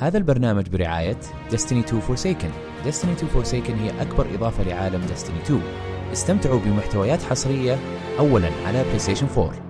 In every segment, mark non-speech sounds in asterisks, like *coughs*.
هذا البرنامج برعاية Destiny 2 Forsaken. Destiny 2 Forsaken هي أكبر إضافة لعالم Destiny 2 استمتعوا بمحتويات حصرية أولا على PlayStation 4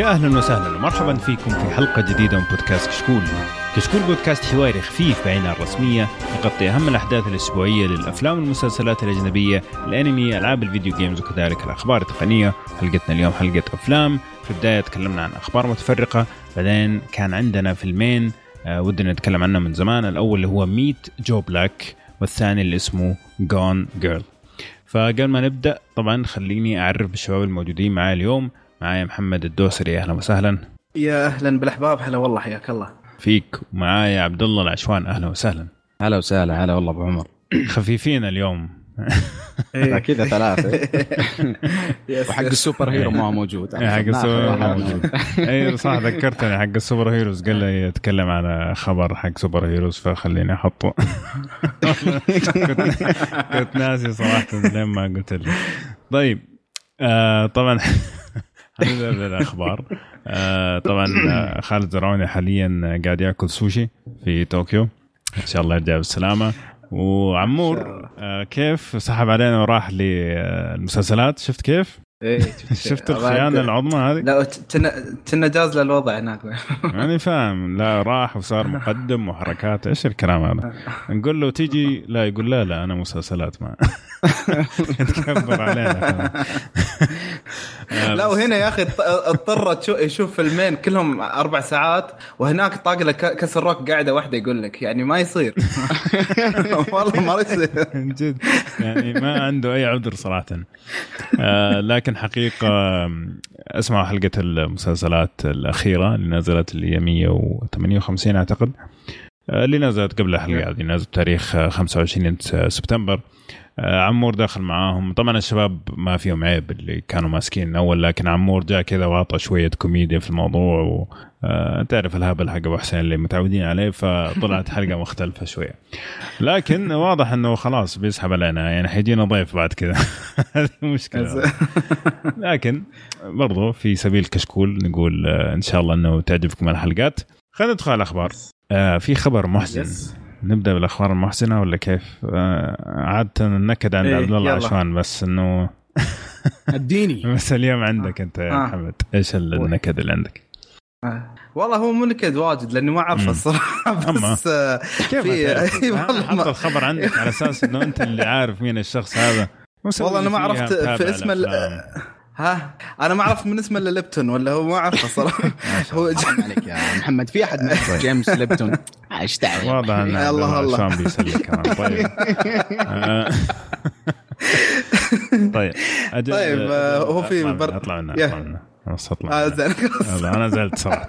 يا أهلا وسهلا ومرحبا فيكم في حلقة جديدة من بودكاست كشكول. كشكول بودكاست حواري خفيف بعيد عن الرسمية يغطي أهم الأحداث الأسبوعية للأفلام والمسلسلات الأجنبية، الأنمي، ألعاب ال video games وكذلك الأخبار التقنية. حلقتنا اليوم حلقة أفلام، في البداية تكلمنا عن أخبار متفرقة، بعدين كان عندنا فيلمين آه ودنا نتكلم عنهم من زمان، الأول اللي هو Meet Joe Black والثاني اللي اسمه Gone Girl. فقبل ما نبدأ طبعا خليني أعرف بالشباب الموجودين معي اليوم معايا محمد الدوسري أهلا وسهلا. يا أهلا بالأحباب هلا والله حياك الله. فيك ومعايا عبد الله العشوان أهلا وسهلا. هلا وسهلا هلا والله أبو عمر. *coughs* خفيفين اليوم. *laughs* كذا ثلاثة. *laughs* وحق ال super hero ما هو موجود. إيه، حق ال super hero. موجود. اي صح ذكرتني حق ال super heroes. قال لي يتكلم على خبر حق super heroes فخليني أحطه. *laughs* كنت ناسي صراحة لين ما قلت لي طيب آه طبعا هنبدا بالاخبار آه طبعا آه، خالد زرعوني حاليا قاعد يأكل سوشي في طوكيو. إن شاء الله يرجع بالسلامة. وعمور آه كيف؟ سحب علينا وراح للمسلسلات. شفت كيف؟ إيه شفت *laughs* الخيانة العظمى هذه؟ لا كنا جاز للوضع هناك. ماني *laughs* فاهم. لا راح وصار مقدم وحركات. إيش الكلام هذا؟ نقول له تيجي لا يقول لا لا أنا مسلسلات ما. *laughs* تكبر علينا لا وهنا يا أخي اضطر يشوف فيلمين كلهم أربع ساعات وهناك طاق كسر روك قاعدة واحدة يقول لك يعني ما يصير. *laughs* *laughs* والله ما يصير. جد. يعني ما عنده أي عذر صراحة. آه لكن حقيقة أسمعوا حلقة المسلسلات الأخيرة اللي نزلت اللي هي 158 أعتقد. آه، اللي نزلت قبل الحلقة هذه نزلت تاريخ آه، 25 سبتمبر. آه، عمور داخل معاهم. طبعا الشباب ما فيهم عيب اللي كانوا ماسكين اول لكن عمور جاء كذا وأعطى شوية كوميديا في الموضوع و آه، تعرف الهبل حق أبو حسين اللي متعودين عليه فطلعت *laughs* حلقة مختلفة شوية. لكن واضح إنه خلاص بيسحب علينا يعني حيجينا ضيف بعد كذا. *laughs* هذه مشكله *laughs* لكن برضو في سبيل كشكول نقول آه، إن شاء الله إنه تعجبكم الحلقات. خلينا ندخل على الأخبار. آه، في خبر محزن. نبدأ بالأخبار المحزنه ولا كيف؟ آه، عادة النكد عند إيه، عبد الله. عشوان بس إنه *laughs* أديني *laughs* بس اليوم عندك أنت يا آه. محمد إيش النكد اللي عندك؟ والله هو مو نكد واجد لأني ما اعرف مم. الصراحة *laughs* بس آه، كيف في حط الخبر عندك على أساس إنه أنت اللي عارف مين الشخص هذا والله أنا ما عرفت في اسم. ها؟ أنا ما عرفت من اسمه إلا ليبتون ولا هو ما أعرفه صراحة. *laughs* هو حرام عليك يا محمد. في أحد ما *laughs* جيمس ليبتون؟ إيش دعوه واضح إن الله الله. عشان بيسلك *laughs* طيب. آه. طيب. أجل طيب، آه، هو في بر- أطلع منها يا. أطلع منها خلاص أطلع آه،. زين خلاص. أنا زعلت صراحة.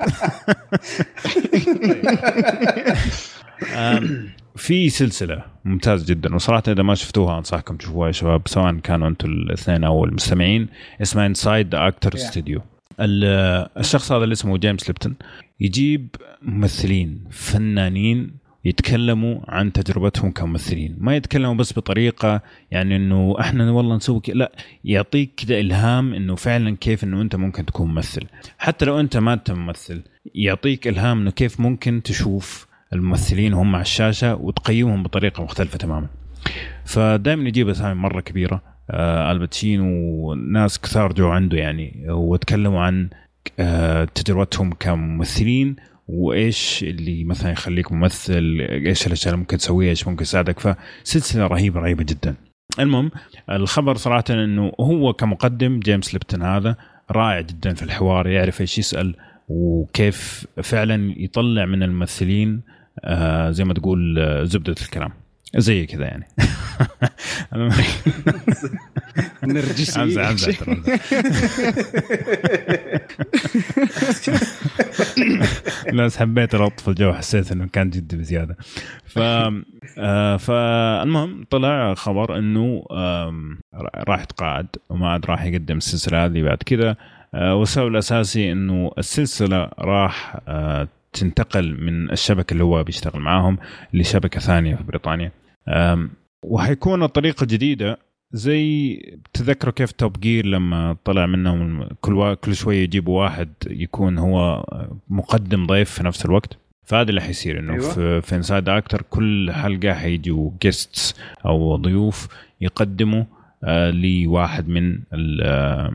آم، في سلسلة ممتاز جدا وصراحة إذا ما شفتوها أنصحكم تشوفوها يا شباب سواء كانوا أنتم الاثنين أو المستمعين اسمها Inside the Actor Studio الشخص هذا اللي اسمه جيمس ليبتون يجيب ممثلين فنانين يتكلموا عن تجربتهم كممثلين. ما يتكلموا بس بطريقة يعني إنه إحنا والله نسوي كده لا يعطيك كده إلهام إنه فعلا كيف إنه أنت ممكن تكون ممثل. حتى لو أنت ما أنت ممثل يعطيك إلهام إنه كيف ممكن تشوف الممثلين وهم على الشاشة وتقيمهم بطريقة مختلفة تماما. فدائما يجيب أسامي مرة كبيرة. آه الباتشينو وناس كثار جو عنده يعني. وتكلموا عن آه تجربتهم كممثلين وإيش اللي مثلا يخليك ممثل إيش الأشياء اللي ممكن تسويها إيش ممكن يساعدك. فسلسلة رهيبة رهيبة جدا. المهم الخبر صراحة إنه هو كمقدم جيمس ليبتون هذا رائع جدا في الحوار يعرف إيش يسأل وكيف فعلا يطلع من الممثلين آه زي ما تقول آه زبدة الكلام زي كذا يعني. *laughs* نرجسي. امزح امزح لا بس حبيت ألطف الجو حسيت إنه كان جدي بزيادة. ف آه، فالمهم طلع خبر إنه راح يتقاعد وما عاد راح يقدم السلسلة هذه بعد كذا. والسبب الأساسي إنه السلسلة راح تنتقل من الشبكة اللي هو بيشتغل معاهم لشبكة ثانية في بريطانيا وحيكون الطريقة جديدة زي تذكروا كيف Top Gear لما طلع منهم كل. كل شوية يجيبوا واحد يكون هو مقدم ضيف في نفس الوقت فهذا اللي حيصير إنه أيوة. في, في Inside Actor كل حلقة حيجوا guests أو ضيوف يقدموا آه لواحد من ال- آه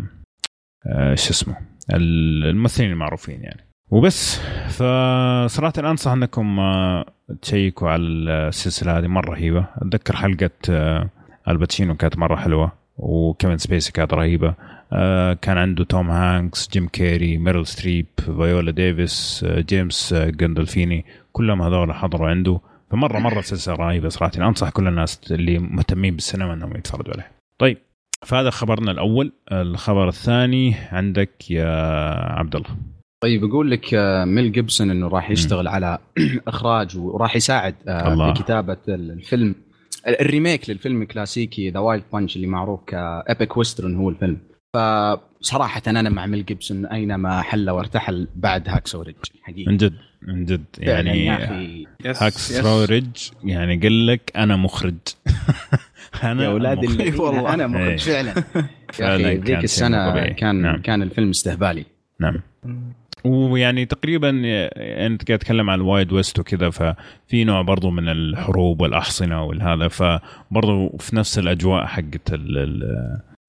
آه شو اسمه ال- الممثلين المعروفين يعني وبس فصراحة انصح أنكم آه، تشيكوا على السلسلة هذه مرة رهيبة. أتذكر حلقة آه، الباتشينو كانت مرة حلوة وكيفن سبيسي كانت رهيبة. آه، كان عنده توم هانكس جيم كيري ميرل ستريب فيولا ديفيس جيمس جندولفيني كلهم هذول حضروا عنده. فمرة مرة سلسلة رهيبة صراحة. انصح كل الناس اللي مهتمين بالسينما إنهم يتفرجوا عليها. طيب فهذا خبرنا الأول. الخبر الثاني عندك يا عبد الله طيب يقول لك آه، ميل جيبسون إنه راح يشتغل على *clears throat* إخراج وراح يساعد آه، الله. في كتابة الفيلم ال remake للفيلم الكلاسيكي The Wild Bunch اللي معروف ك epic western هو الفيلم فصراحة أنا مع ميل جيبسون أينما حل وارتحل بعد Hacksaw Ridge حقيقة من جد من جد يعني yes Hacksaw. Ridge يعني قال لك أنا مخرج *laughs* أنا يا. الذين والله. أنا إيه. مخرج فعلا يا كان ذيك السنة طبيعي. كان نعم. كان الفيلم استهبالي نعم ويعني تقريبا أنت قاعد تتكلم عن الوايد ويست وكذا ففي نوع برضو من الحروب والأحصنة والهذا فبرضو في نفس الأجواء حقت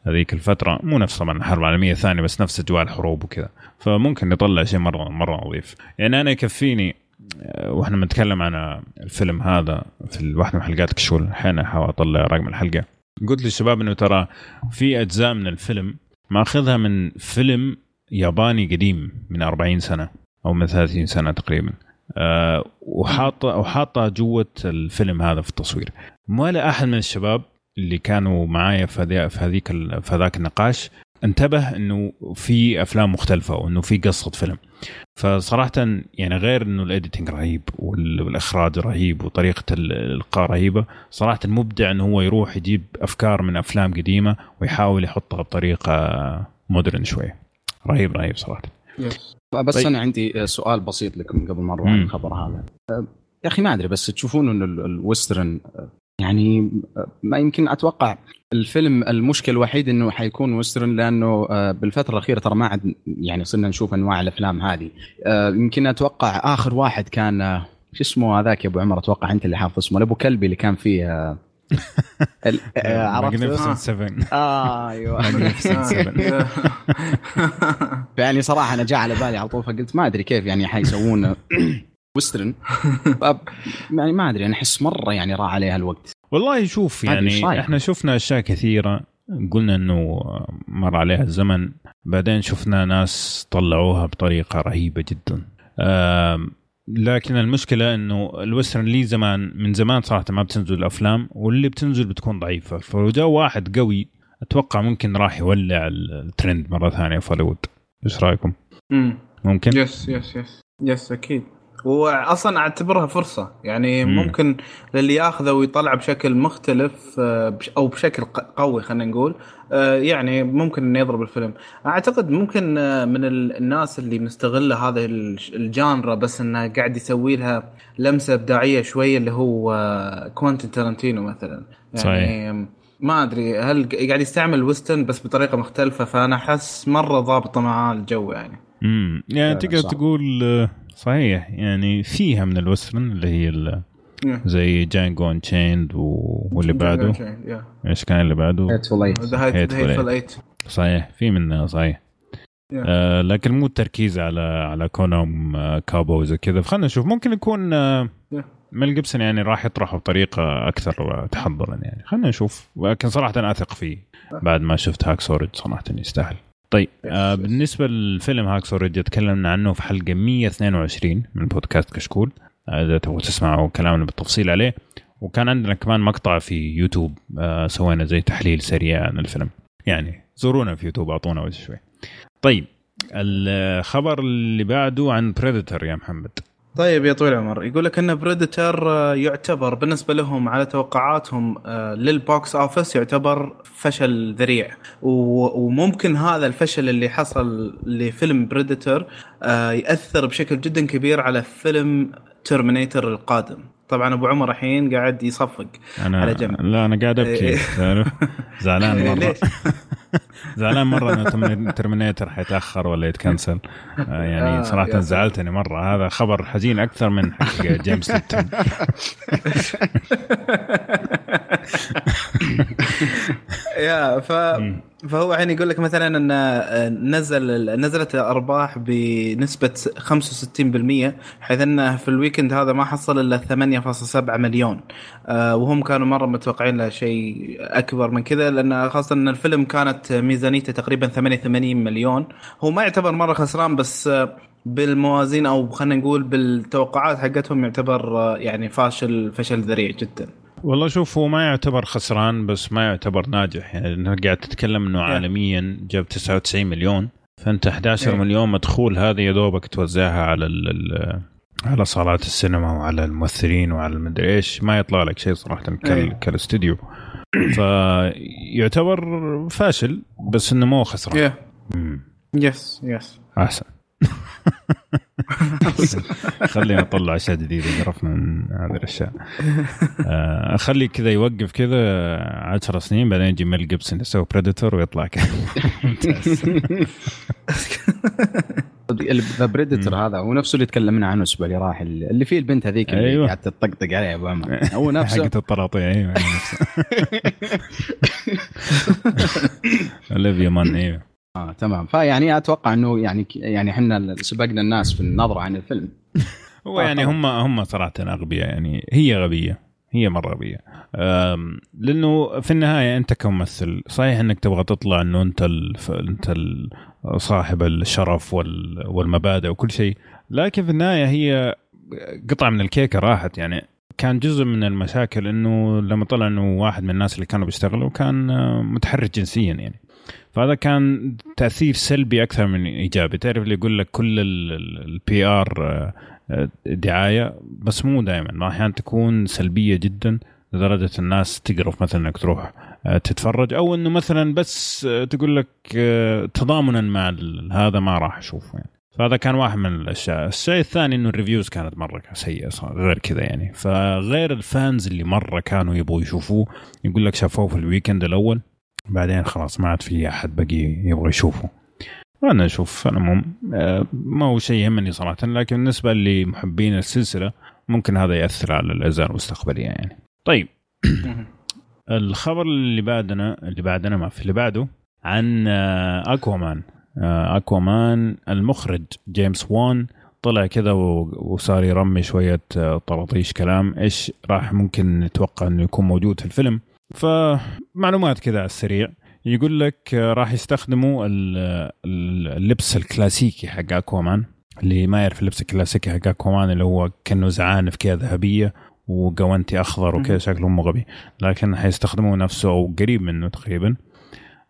هذيك الفترة مو نفس طبعا الحرب العالمية الثانية بس نفس أجواء الحروب وكذا. فممكن نطلع شيء مره مرة نظيف يعني أنا يكفيني آه، وإحنا بنتكلم عن الفيلم هذا في واحدة من حلقات كشول الحين احاول أطلع رقم الحلقة. قلت للشباب إنه ترى في أجزاء من الفيلم ماخذها من فيلم ياباني قديم من 40 سنة أو من 30 سنة تقريبا. أه وحاطه وحاطه جوة الفيلم هذا في التصوير. ولا أحد من الشباب اللي كانوا معايا في هذي في هذيك في هذاك النقاش انتبه إنه في أفلام مختلفة وإنه في قصة فيلم. فصراحه يعني غير إنه ال editing رهيب وال- والإخراج رهيب وطريقة ال- الإلقاء رهيبة صراحة المبدع إنه هو يروح يجيب أفكار من أفلام قديمة ويحاول يحطها بطريقة modern شوية. رهيب رهيب صراحة. yes. بس طيب. أنا عندي سؤال بسيط لكم قبل ما نروح. الخبر هذا. أه، يا أخي ما أدري بس تشوفون انه ال- ال western أه، يعني أه، ما يمكن أتوقع الفيلم المشكلة الوحيد إنه حيكون western لأنه بالفترة الأخيرة ترى ما عاد يعني صرنا نشوف أنواع الأفلام هذه. يمكن أتوقع آخر واحد كان شو اسمه هذاك يا أبو عمر؟ أتوقع أنت اللي حافظ اسمه أبو كلبي اللي كان فيه *laughs* عرفت؟ Magnificent Seven. آه *laughs* أيوه *laughs* يعني صراحة أنا جاء على بالي على طول فقلت ما أدري كيف يعني حيسوون ويسترن ف- يعني ما أدري أنا أحس مرة يعني راح عليها الوقت. والله شوف يعني؟ إحنا شفنا أشياء كثيرة قلنا إنه مر عليها الزمن بعدين شفنا ناس طلعوها بطريقة رهيبة جدا. لكن المشكلة إنه ال western لي زمان من زمان صراحة ما بتنزل الأفلام واللي بتنزل بتكون ضعيفة فلو جاء واحد قوي أتوقع ممكن راح يولع الترند مرة ثانية في هوليوود إيش رأيكم؟ مم. ممكن؟ يس يس يس يس أكيد واصلا أعتبرها فرصة يعني مم. ممكن للي يأخذه ويطلع بشكل مختلف آه، أو بشكل قوي خلينا نقول آه، يعني ممكن إنه يضرب الفيلم أعتقد ممكن آه، من ال- الناس اللي مستغلة هذا ال ge- ال genre بس إنه قاعد يسوي لها لمسة إبداعية شوية اللي هو كوانتين تارانتينو مثلا يعني صحيح. ما أدري هل قاعد يستعمل western بس بطريقة مختلفة فأنا أحس مرة ضابطة معاه الجو يعني امم يعني تقدر صح. تقول صحيح يعني فيها من ال western اللي هي ال- زي Django Unchained واللي بعده. Yeah. إيش كان اللي بعده؟ The Hate Hateful Hateful Eight. Eight صحيح في منها صحيح. Yeah. آه لكن مو التركيز على على كونهم آه cowboys وكذا. فخلنا نشوف ممكن يكون آه Yeah. ميل جيبسون يعني راح يطرحه بطريقة أكثر تحضرا يعني. خلينا نشوف ولكن صراحة أثق فيه. بعد ما شفت Hacksaw Ridge صراحة يستاهل. طيب آه. بالنسبة للفيلم Hacksaw Ridge تكلمنا عنه في حلقة 122 من بودكاست كشكول. آه، إذا تبغوا تسمعوا كلامنا بالتفصيل عليه. وكان عندنا كمان مقطع في يوتيوب آه سوينا زي تحليل سريع عن الفيلم. يعني زورونا في يوتيوب أعطونا وجه شوي. طيب الخبر اللي بعده عن Predator يا محمد. طيب يا طويل العمر يقول لك إن Predator يعتبر بالنسبة لهم على توقعاتهم آه، لل box office يعتبر فشل ذريع. وممكن هذا الفشل اللي حصل لفيلم Predator آه، يأثر بشكل جدا كبير على فيلم Terminator القادم. طبعا أبو عمر الحين قاعد يصفق أنا على جنب. لا أنا قاعد أبكي إيه. *laughs* زعلان مرة. *laughs* زعلان مرة إنه Terminator حيتأخر ولا يتكنسل. آه، يعني آه، صراحة زعلتني مرة. هذا خبر حزين أكثر من حق جيمس ليبتون *laughs* يا ف فهو يعني يقول لك مثلا إن آه، نزل نزلت الأرباح بنسبة 65% حيث انه في الويكند هذا ما حصل إلا 8.7 مليون. آه، وهم كانوا مرة متوقعين له شيء أكبر من كذا لأن خاصة إن الفيلم كانت ميزانيته تقريبا 88 مليون. هو ما يعتبر مرة خسران بس آه، بالموازين أو خلينا نقول بالتوقعات حقتهم يعتبر يعني فاشل فشل ذريع جدا. والله شوف هو ما يعتبر خسران بس ما يعتبر ناجح. يعني إنك قاعد تتكلم إنه عالميا جاب 99 مليون فأنت 11 yeah. مليون مدخول هذه يا دوبك توزعها على ال على صالات السينما وعلى الممثلين وعلى المدري إيش. ما يطلع لك شيء صراحة كال كالاستوديو. فيعتبر فاشل بس إنه مو خسران. yes yes أحسن. *laughs* خلينا نطلع أشياء جديدة عرفنا من هذه الأشياء. آه، أخلي كذا يوقف كذا 10 سنين بعدين يجي ميل جيبسون يسوي Predator ويطلع كذا. *laughs* The Predator هذا هو نفسه اللي تكلمنا عنه الأسبوع اللي راح اللي فيه البنت هذيك اللي أيوة. قاعد تطقطق عليه أبو عمر. هو *laughs* نفسه حقت الطراطيع أيوه اوليفيا مان أيوه. آه تمام. فيعني أتوقع إنه يعني يعني إحنا سبقنا الناس في النظرة عن الفيلم. *laughs* هو يعني هم هم صراحة أغبياء يعني. هي غبية. هي مرة غبية. لأنه في النهاية أنت كممثل صحيح إنك تبغى تطلع إنه أنت أنت صاحب الشرف والمبادئ وكل شيء. لكن في النهاية هي قطعة من الكيكة راحت. يعني كان جزء من المشاكل إنه لما طلع إنه واحد من الناس اللي كانوا بيشتغلوا كان متحرش جنسيا يعني. فهذا كان تأثير سلبي أكثر من إيجابي. تعرف اللي يقول لك كل ال PR آه، دعاية بس مو دائما أحيانا تكون سلبية جدا لدرجة الناس تقرف مثلا إنك تروح آه، تتفرج. أو إنه مثلا بس آه، تقول لك تضامنا مع هذا ما راح أشوفه يعني. فهذا كان واحد من الأشياء، الشيء الثاني إنه ال reviews كانت مرة سيئة غير كذا يعني، فغير ال fans اللي مرة كانوا يبغوا يشوفوه يقول لك شافوه في ال weekend الأول. بعدين خلاص ما عاد في أحد بقي يبغى يشوفه. وأنا أشوف أنا مو ما هو شيء يهمني صراحة لكن بالنسبة لمحبين السلسلة ممكن هذا يأثر على الاجزاء المستقبلية يعني. طيب. *coughs* الخبر اللي بعدنا اللي بعدنا ما في اللي بعده عن أكوامان. آه، أكوامان آه، المخرج جيمس وان طلع كذا وصار يرمي شوية آه، طراطيش كلام إيش راح ممكن نتوقع إنه يكون موجود في الفيلم. فمعلومات كذا على السريع. يقول لك راح يستخدموا اللبس الكلاسيكي حق Aquaman. اللي ما يعرف اللبس الكلاسيكي حق Aquaman اللي هو كأنه زعانف كذا ذهبية وقوانتي أخضر وكذا شكله مرة غبي. لكن حيستخدموا نفسه أو قريب منه تقريبا.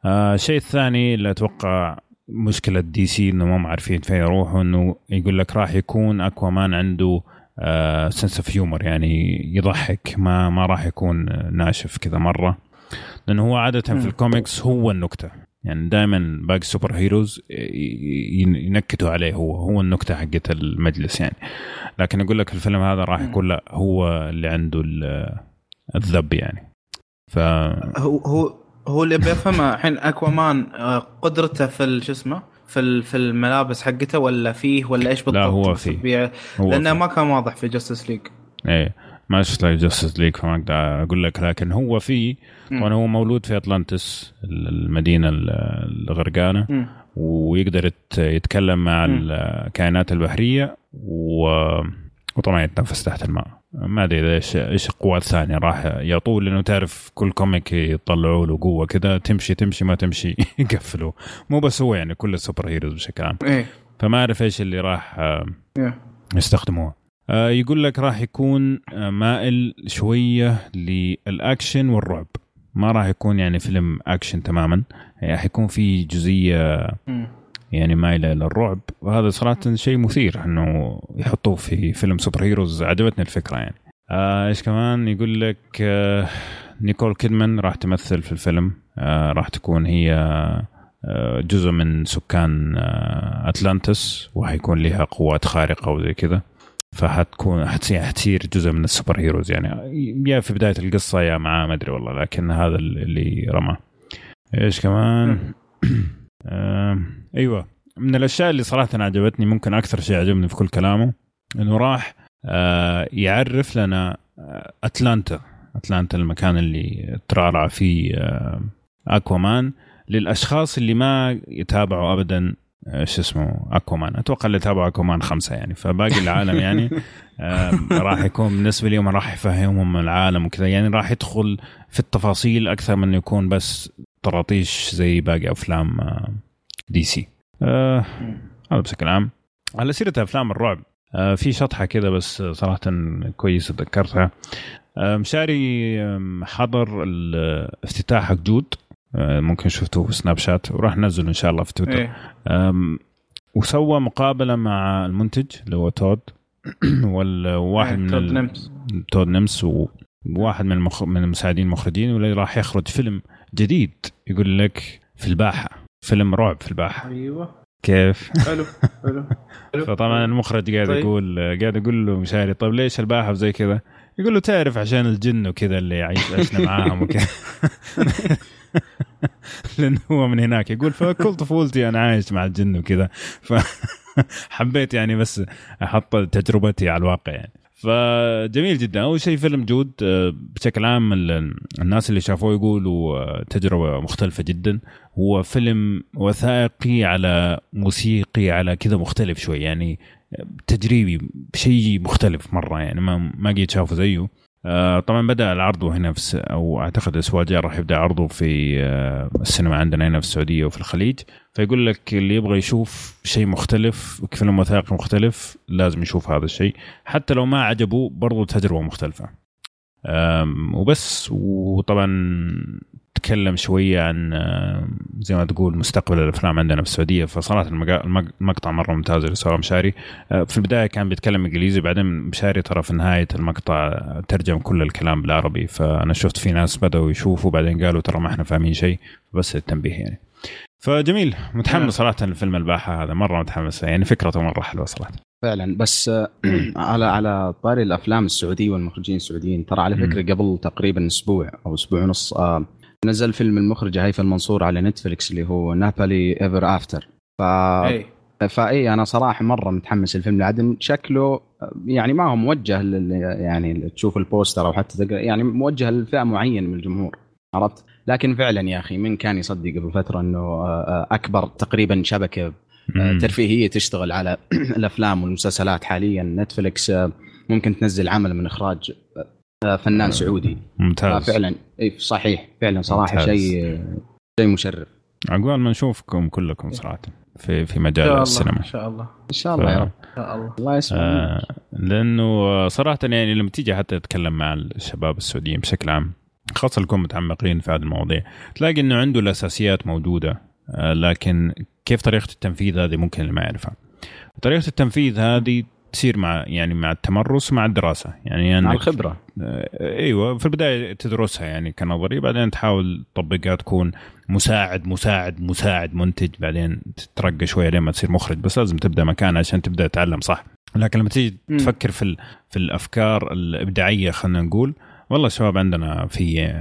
آه الشيء الثاني اللي أتوقع مشكلة DC إنه ما عارفين فين يروحوا إنه يقول لك راح يكون Aquaman عنده sense of humor يعني يضحك ما ما راح يكون ناشف كذا مرة. لأنه هو عادة في الكوميكس هو النكتة. يعني دائما باقي ال superheroes ينكتوا عليه هو هو النكتة حقت المجلس يعني. لكن يقول لك الفيلم هذا راح يكون لا هو اللي عنده الذب يعني. ف هو هو هو اللي بيفهمه الحين Aquaman آه، قدرته في شو اسمه في في الملابس حقته ولا فيه ولا إيش بالضبط؟ لا هو فيه. لأنه ما كان واضح في جاستس ليج إيه ما شفت لك Justice League فما أقدر أقول لك لكن هو فيه وأنا هو مولود في اطلانتس المدينة الغرقانة ويقدر يتكلم مع الكائنات البحرية و... وطبعا يتنفس تحت الماء. ما أدري إيش إيش القوى الثانية راح يعطوه لأنه تعرف كل comic يطلعوا له قوة كذا تمشي تمشي ما تمشي *laughs* يقفلوا مو بس هو يعني كل ال superheroes بشكل عام. إيه؟ فما أعرف إيش اللي راح آه، يستخدموه. آه يقول لك راح يكون آه، مائل شوية للأكشن والرعب. ما راح يكون يعني فيلم أكشن تماما. راح يكون في جزئية يعني مايله للرعب وهذا صراحة شيء مثير إنه يحطوه في فيلم superhero ز. عجبتني الفكرة يعني. آه إيش كمان؟ يقول لك آه نيكول كيدمان راح تمثل في الفيلم. آه راح تكون هي آه جزء من سكان آه أتلانتس وحيكون لها قوات خارقة وزي كذا. فحتكون حتصير جزء من السوبر هيروز يعني. يا في بداية القصة يا معاه ما أدري والله لكن هذا اللي رمى إيش كمان؟ *clears throat* آه أيوه. من الأشياء اللي صراحة عجبتني ممكن أكثر شيء عجبني في كل كلامه إنه راح آه يعرف لنا آه أتلانتا. أتلانتا المكان اللي ترعرع فيه آه أكوامان للأشخاص اللي ما يتابعوا ابدا شو اسمه أكوامان. أتوقع اللي تابعوا أكوامان خمسة يعني. فباقي العالم يعني *laughs* راح يكون بالنسبة لهم راح يفهمهم العالم وكذا. يعني راح يدخل في التفاصيل أكثر من يكون بس طراطيش زي باقي أفلام دي سي آه هذا بشكل عام. على سيرة أفلام الرعب آه في شطحة كذا بس صراحة كويس تذكرتها آه مشاري حضر الافتتاح حق جود. ممكن شفتوه في سناب شات وراح ننزله إن شاء الله في تويتر. إيه. وسوى مقابلة مع المنتج اللي هو تود. *clears throat* والواحد إيه، من تود نمس تود نمس وواحد من المخ... من المساعدين المخرجين واللي راح يخرج فيلم جديد يقول لك في الباحة فيلم رعب في الباحة. أيوه. كيف؟ حلو حلو. *laughs* فطبعا المخرج قاعد طيب. يقول قاعد يقول له مشاري طيب ليش الباحة وزي كذا؟ يقول له تعرف عشان الجن وكذا اللي عايش عشنا معاهم وكذا. *laughs* لأنه هو من هناك. يقول فكل طفولتي أنا عايش مع الجن وكذا. *laughs* فحبيت يعني بس أحط تجربتي على الواقع يعني. فجميل جدا. أول شيء فيلم جود. آه، بشكل عام الناس اللي شافوه يقولوا تجربه مختلفة جدا. هو فيلم وثائقي على موسيقي على كذا مختلف شوي. يعني تجريبي شيء مختلف مرة يعني ما ما قد شافه زيه. طبعا بدأ العرض هنا في أو أعتقد الأسبوع الجاي راح يبدأ عرضه في آه، السينما عندنا هنا في السعودية وفي الخليج. فيقول لك اللي يبغى يشوف شيء مختلف فيلم وثائقي مختلف لازم يشوف هذا الشيء. حتى لو ما عجبه برضو تجربة مختلفة. وبس وطبعا تكلم شوية عن زي ما تقول مستقبل الأفلام عندنا في السعودية. فصراحة المقطع مرة ممتاز سواه مشاري آه، في البداية كان بيتكلم إنجليزي بعدين مشاري ترى في نهاية المقطع ترجم كل الكلام بالعربي. فأنا شفت في ناس بدأوا يشوفوا بعدين قالوا ترى ما إحنا فاهمين شيء بس التنبيه يعني. فجميل متحمس صراحة لفيلم الباحة هذا مرة متحمس يعني فكرته مرة حلوة صراحة. فعلا بس *clears throat* على على طاري الأفلام السعودية والمخرجين السعوديين ترى على فكرة قبل تقريبا أسبوع أو أسبوع ونص آه، نزل فيلم المخرجه هيفا المنصور على Netflix اللي هو Nappily Ever After. ف فاي أنا صراحة مرة متحمس الفيلم لأن شكله يعني ما هو موجه لل يعني تشوف ال poster أو حتى تقرأ يعني موجه لفئة معينة من الجمهور عرفت؟ لكن فعلا يا أخي من كان يصدق قبل فترة إنه آه، آه، أكبر تقريبا شبكة آه، ترفيهية تشتغل على *clears throat* الأفلام والمسلسلات حاليا. Netflix ممكن تنزل عمل من إخراج فنان سعودي. ممتاز. فعلا إي صحيح. فعلا صراحة شيء شيء مشرف. عقبال ما نشوفكم كلكم صراحة في في مجال إن السينما. إن شاء الله. إن شاء الله يا رب. إن شاء الله. الله يسمع آه لأنه صراحة يعني لما تيجي حتى تتكلم مع الشباب السعوديين بشكل عام خاصة اللي يكونوا متعمقين في هذه المواضيع تلاقي إنه عنده الأساسيات موجودة آه لكن كيف طريقة التنفيذ هذه ممكن اللي ما يعرفها. طريقة التنفيذ هذه تصير مع يعني مع التمرس مع الدراسة. يعني مع الخبرة. إيوه في البداية تدرسها يعني كنظري بعدين تحاول تطبقها تكون مساعد مساعد مساعد منتج بعدين تترقى شوية لين ما تصير مخرج بس لازم تبدأ مكان عشان تبدأ تتعلم صح لكن لما تيجي تفكر في في الأفكار الإبداعية خلينا نقول والله الشباب عندنا في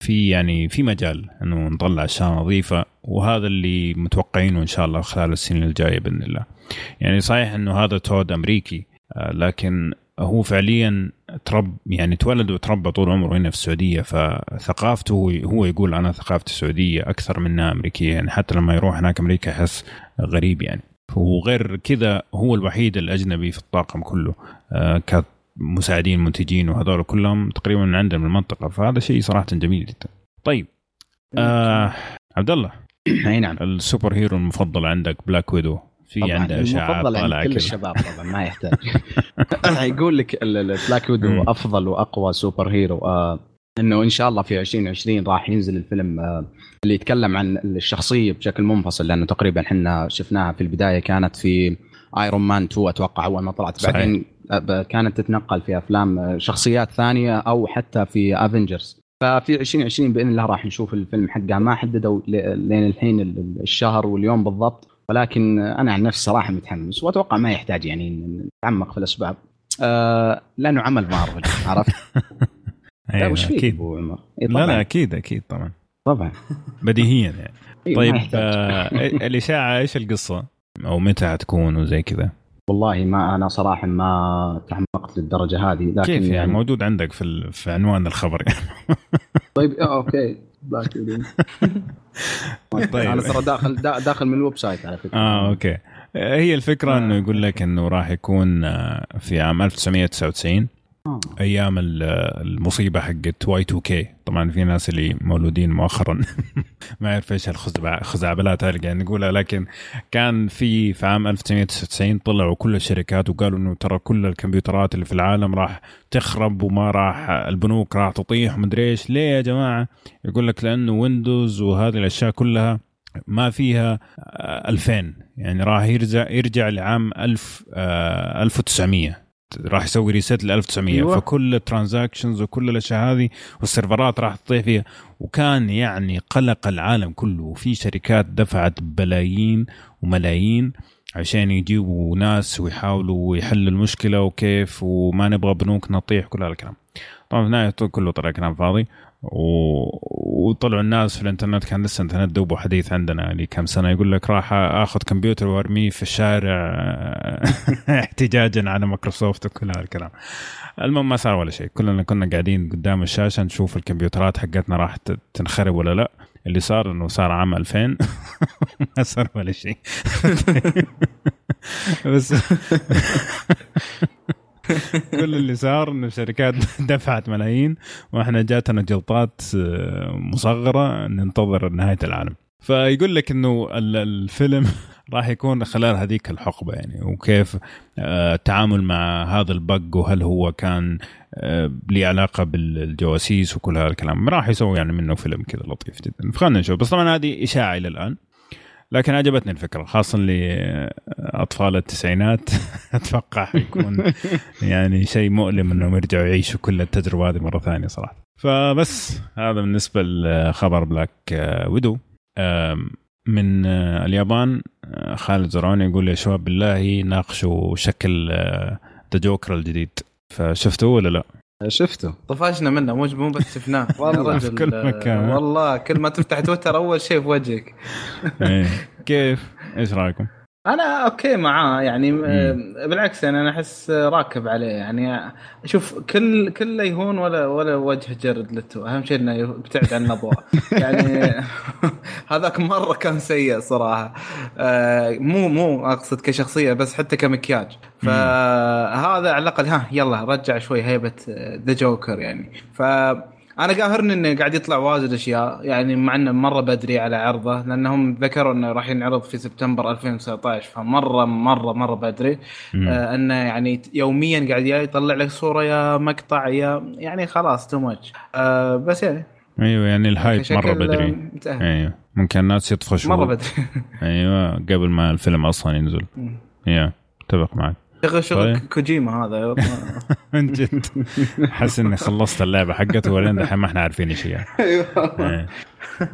في يعني في مجال إنه نطلع أشياء نظيفة وهذا اللي متوقعينه إن شاء الله خلال السنين الجاية بإذن الله. يعني صحيح إنه هذا تود أمريكي آه، لكن هو فعليا ترب يعني تولد وتربى طول عمره هنا في السعودية فثقافته هو يقول أنا ثقافتي سعوديه أكثر منها أمريكية يعني حتى لما يروح هناك أمريكا يحس غريب يعني. وغير كذا هو الوحيد الأجنبي في الطاقم كله آه، كمساعدين منتجين وهذول كلهم تقريبا من عندنا من المنطقة فهذا شيء صراحة جميل جدا. طيب آه عبد الله أي نعم. ال superhero المفضل عندك Black Widow في عنده اشاعات مفضل عند طالعه كل الشباب طبعا ما يحتاج. *laughs* يقول لك Black Widow. أفضل وأقوى superhero. آه إنه إن شاء الله في 2020 راح ينزل الفيلم آه اللي يتكلم عن الشخصية بشكل منفصل لأنه تقريبا إحنا شفناها في البداية كانت في Iron Man 2 أتوقع أول ما طلعت. صحيح. بعدين آه، ب- كانت تتنقل في أفلام آه، شخصيات ثانية أو حتى في Avengers ففي 2020 بإذن الله راح نشوف الفيلم حقها ما حددوا لين الحين ال- ال- الشهر واليوم بالضبط. ولكن أنا عن نفسي صراحة متحمس وأتوقع ما يحتاج يعني نتعمق في الأسباب آه لأنه عمل مارفل عرفت؟ *laughs* لا أيوة وش فيك أكيد أبو عمر؟ إيه لا لا أكيد أكيد طبعا طبعا بديهيا يعني *laughs* إيه، طيب. آه الإشاعة إيش القصة؟ أو متى حتكون وزي كذا؟ والله ما أنا صراحة ما تعمقت للدرجة هذه لكن كيف يعني موجود عندك في ال- في عنوان الخبر يعني طيب آه، okay باك *laughs* طيب. أنا ترى داخل دا- داخل من ال website على فكرة آه okay هي الفكرة إنه يقول لك إنه راح يكون آه، في عام 1999 آه. أيام ال- المصيبة حقت Y2K. طبعا في ناس اللي مولودين مؤخرا. *laughs* ما يعرف إيش الخزعبلات هذه قاعد نقولها لكن كان في في عام 1999 طلعوا كل الشركات وقالوا إنه ترى كل الكمبيوترات اللي في العالم راح تخرب وما راح البنوك راح تطيح ومدري إيش. ليه يا جماعة؟ يقول لك لأنه ويندوز وهذه الأشياء كلها ما فيها آه، 2000 يعني راح يرجع يرجع لعام 1000 آه، 1900 راح يسوي reset ل 1900 أيوة. فكل ال transactions وكل الأشياء هذه والسيرفرات راح تطيح فيها. وكان يعني قلق العالم كله. وفي شركات دفعت بلايين وملايين عشان يجيبوا ناس ويحاولوا يحلوا المشكلة وكيف وما نبغى بنوك نطيح كل هذا الكلام طبعا في النهاية كله طلع كلام فاضي. و... وطلعوا الناس في الانترنت كان لسه الانترنت دوبه حديث عندنا لي كم سنة يقول لك راح آخذ كمبيوتر وأرميه في الشارع *laughs* احتجاجا على مايكروسوفت وكل هذا الكلام المهم ما صار ولا شيء. كلنا كنا قاعدين قدام الشاشة نشوف الكمبيوترات حقتنا راح تنخرب ولا لا. اللي صار إنه صار عام 2000 *laughs* ما صار ولا شيء. *laughs* بس *laughs* كل اللي صار إنه الشركات *laughs* دفعت ملايين وإحنا جاتنا جلطات آه، مصغرة ننتظر نهاية العالم. فيقول لك إنه ال- الفيلم *laughs* راح يكون خلال هذيك الحقبة يعني وكيف آه، التعامل مع هذا البق وهل هو كان آه، له علاقة بالجواسيس وكل هذا الكلام. راح يسوي يعني منه فيلم كذا لطيف جدا. فخلنا نشوف. بس طبعا هذه إشاعة إلى الآن. لكن عجبتني الفكرة خاصه لاطفال التسعينات. *laughs* أتوقع حيكون يعني شيء مؤلم إنهم يرجعوا يعيشوا كل التجربة هذه مرة ثانية صراحة. فبس هذا بالنسبة لخبر Black Widow من آه، اليابان آه، خالد زرعوني يقول يا شباب بالله ناقشوا شكل the Joker الجديد. فشفتوه ولا لا؟ شفته طفشنا منه مو مو بس شفناه *laughs* والله في كل مكان. والله كل ما تفتح تويتر أول شيء في وجهك إيه. *laughs* كيف؟ إيش رأيكم؟ أنا okay معاه يعني آه، بالعكس يعني أنا أحس راكب عليه يعني شوف كل كله يهون ولا ولا وجه جارد ليتو أهم شيء إنه يبتعد عن الاضواء *laughs* يعني *laughs* هذاك مرة كان سيء صراحة. آه، مو مو أقصد كشخصية بس حتى كمكياج. فهذا على الأقل ها يلا رجع شوي هيبة the Joker يعني. ف أنا قاهرني انه قاعد يطلع واجد أشياء يعني مع إنه مرة بدري على عرضه لأنهم ذكروا إنه راح ينعرض في سبتمبر 2019 فمرة مرة مرة بدري. آه إنه يعني يوميا قاعد يا يطلع لك صورة يا مقطع يا يعني خلاص too much آه بس يعني. أيوه يعني ال hype مرة بدري. انتهى. أيوه. ممكن الناس يطفشوا. مرة بدري. *laughs* أيوه قبل ما الفيلم أصلا ينزل. yeah أتفق معك. شغل شغل طيب. كوجيما هذا *laughs* من جد. حس إني خلصت اللعبة حقته ولين دحين ما إحنا عارفين إيش هي. *laughs* إيه.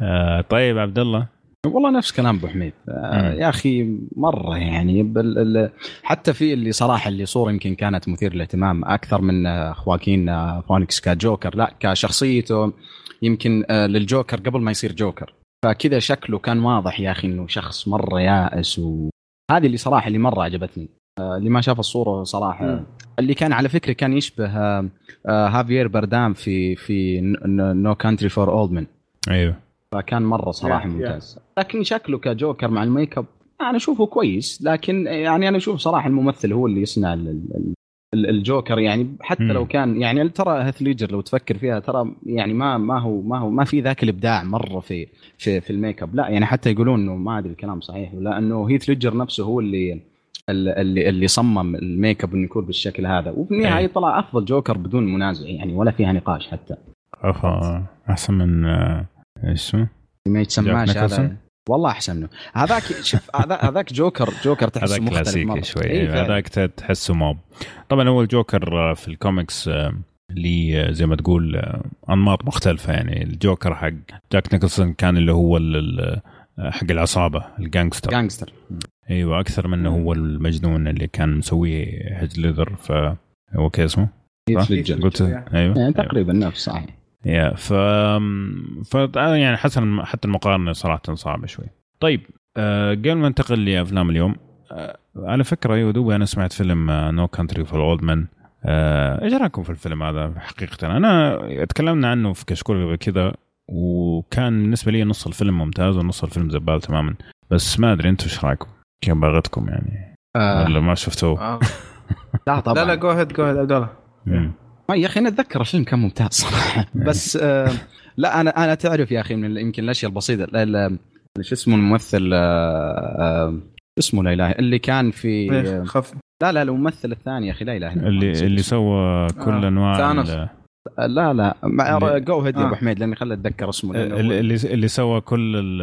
آه، طيب عبد الله. والله نفس كلام أبو حميد. آه. يا أخي مرة يعني بل ال- حتى في اللي صراحة اللي صورة يمكن كانت مثير للاهتمام أكثر من آه، خواكين آه، فونكس كجوكر. لا كشخصيته يمكن آه، للجوكر قبل ما يصير جوكر. فكذا شكله كان واضح يا أخي إنه شخص مرة يائس وهذه اللي صراحة اللي مرة عجبتني. آه، اللي ما شاف الصورة صراحة مم. اللي كان على فكرة كان يشبه آه، آه، خافيير بارديم في في No Country for Old Men أيوه فكان مرة صراحة يا. ممتاز لكن شكله كجوكر مع الميك أب أنا أشوفه كويس لكن يعني أنا أشوف صراحة الممثل هو اللي يصنع ال- ال- الجوكر يعني حتى مم. لو كان يعني ترى هيث ليجر لو تفكر فيها ترى يعني ما ما هو ما هو ما في ذاك الإبداع مرة في في في الميك أب لا يعني حتى يقولون إنه ما أدري الكلام صحيح ولا انه هيث ليجر نفسه هو اللي اللي اللي صمم الميك أب إنه يكون بالشكل هذا وفي النهايه أي. طلع أفضل جوكر بدون منازع يعني ولا فيها نقاش حتى أخا أحسن من آه، إيش اسمه؟ ما يتسماش هذا؟ والله أحسن منه هذاك *laughs* شوف هذا- هذاك جوكر جوكر تحسه هذاك مختلف. شوي إيه. هذاك تحسه موب طبعا أول جوكر آه، في الكوميكس آه، لي زي ما تقول أنماط مختلفة يعني الجوكر حق جاك نيكلسون كان اللي هو حق العصابة ال gangster gangster أيوه أكثر منه هو المجنون اللي كان مسويه هيث ليجر ف هو كيف اسمه؟ قلت أيوه يعني. تقريبا نفس صحيح يا ف ف يعني حسن حتى المقارنة صراحة صعبة شوي. طيب آه، قبل ما ننتقل لأفلام اليوم آه، على فكرة أيوه دوبي أنا سمعت فيلم No Country for Old Men إيش رأيكم في الفيلم هذا حقيقة؟ أنا تكلمنا عنه في كشكول قبل كذا وكان بالنسبة لي نص الفيلم ممتاز ونص الفيلم زبال تماما بس ما أدري أنتم إيش رأيكم؟ كيف باغتكم يعني آه ولا ما شفتوه؟ آه. لا *laughs* طبعا لا لا جو هيد جو هيد عبد الله مم. ما يا أخي أنا أتذكر الفيلم كان ممتاز صراحة *laughs* بس آه لا أنا أنا تعرف يا أخي من يمكن الأشياء البسيطة لا- لا- شو اسمه الممثل آه آه اسمه لا إله اللي كان في إيه، آه خف لا لا الممثل الثاني يا أخي لا إله إلا الله اللي اللي. سوى كل آه، انواع لا لا مع جو هيد يا أبو آه. حميد لأني خلي أتذكر اسمه اللي اللي سوى كل ال-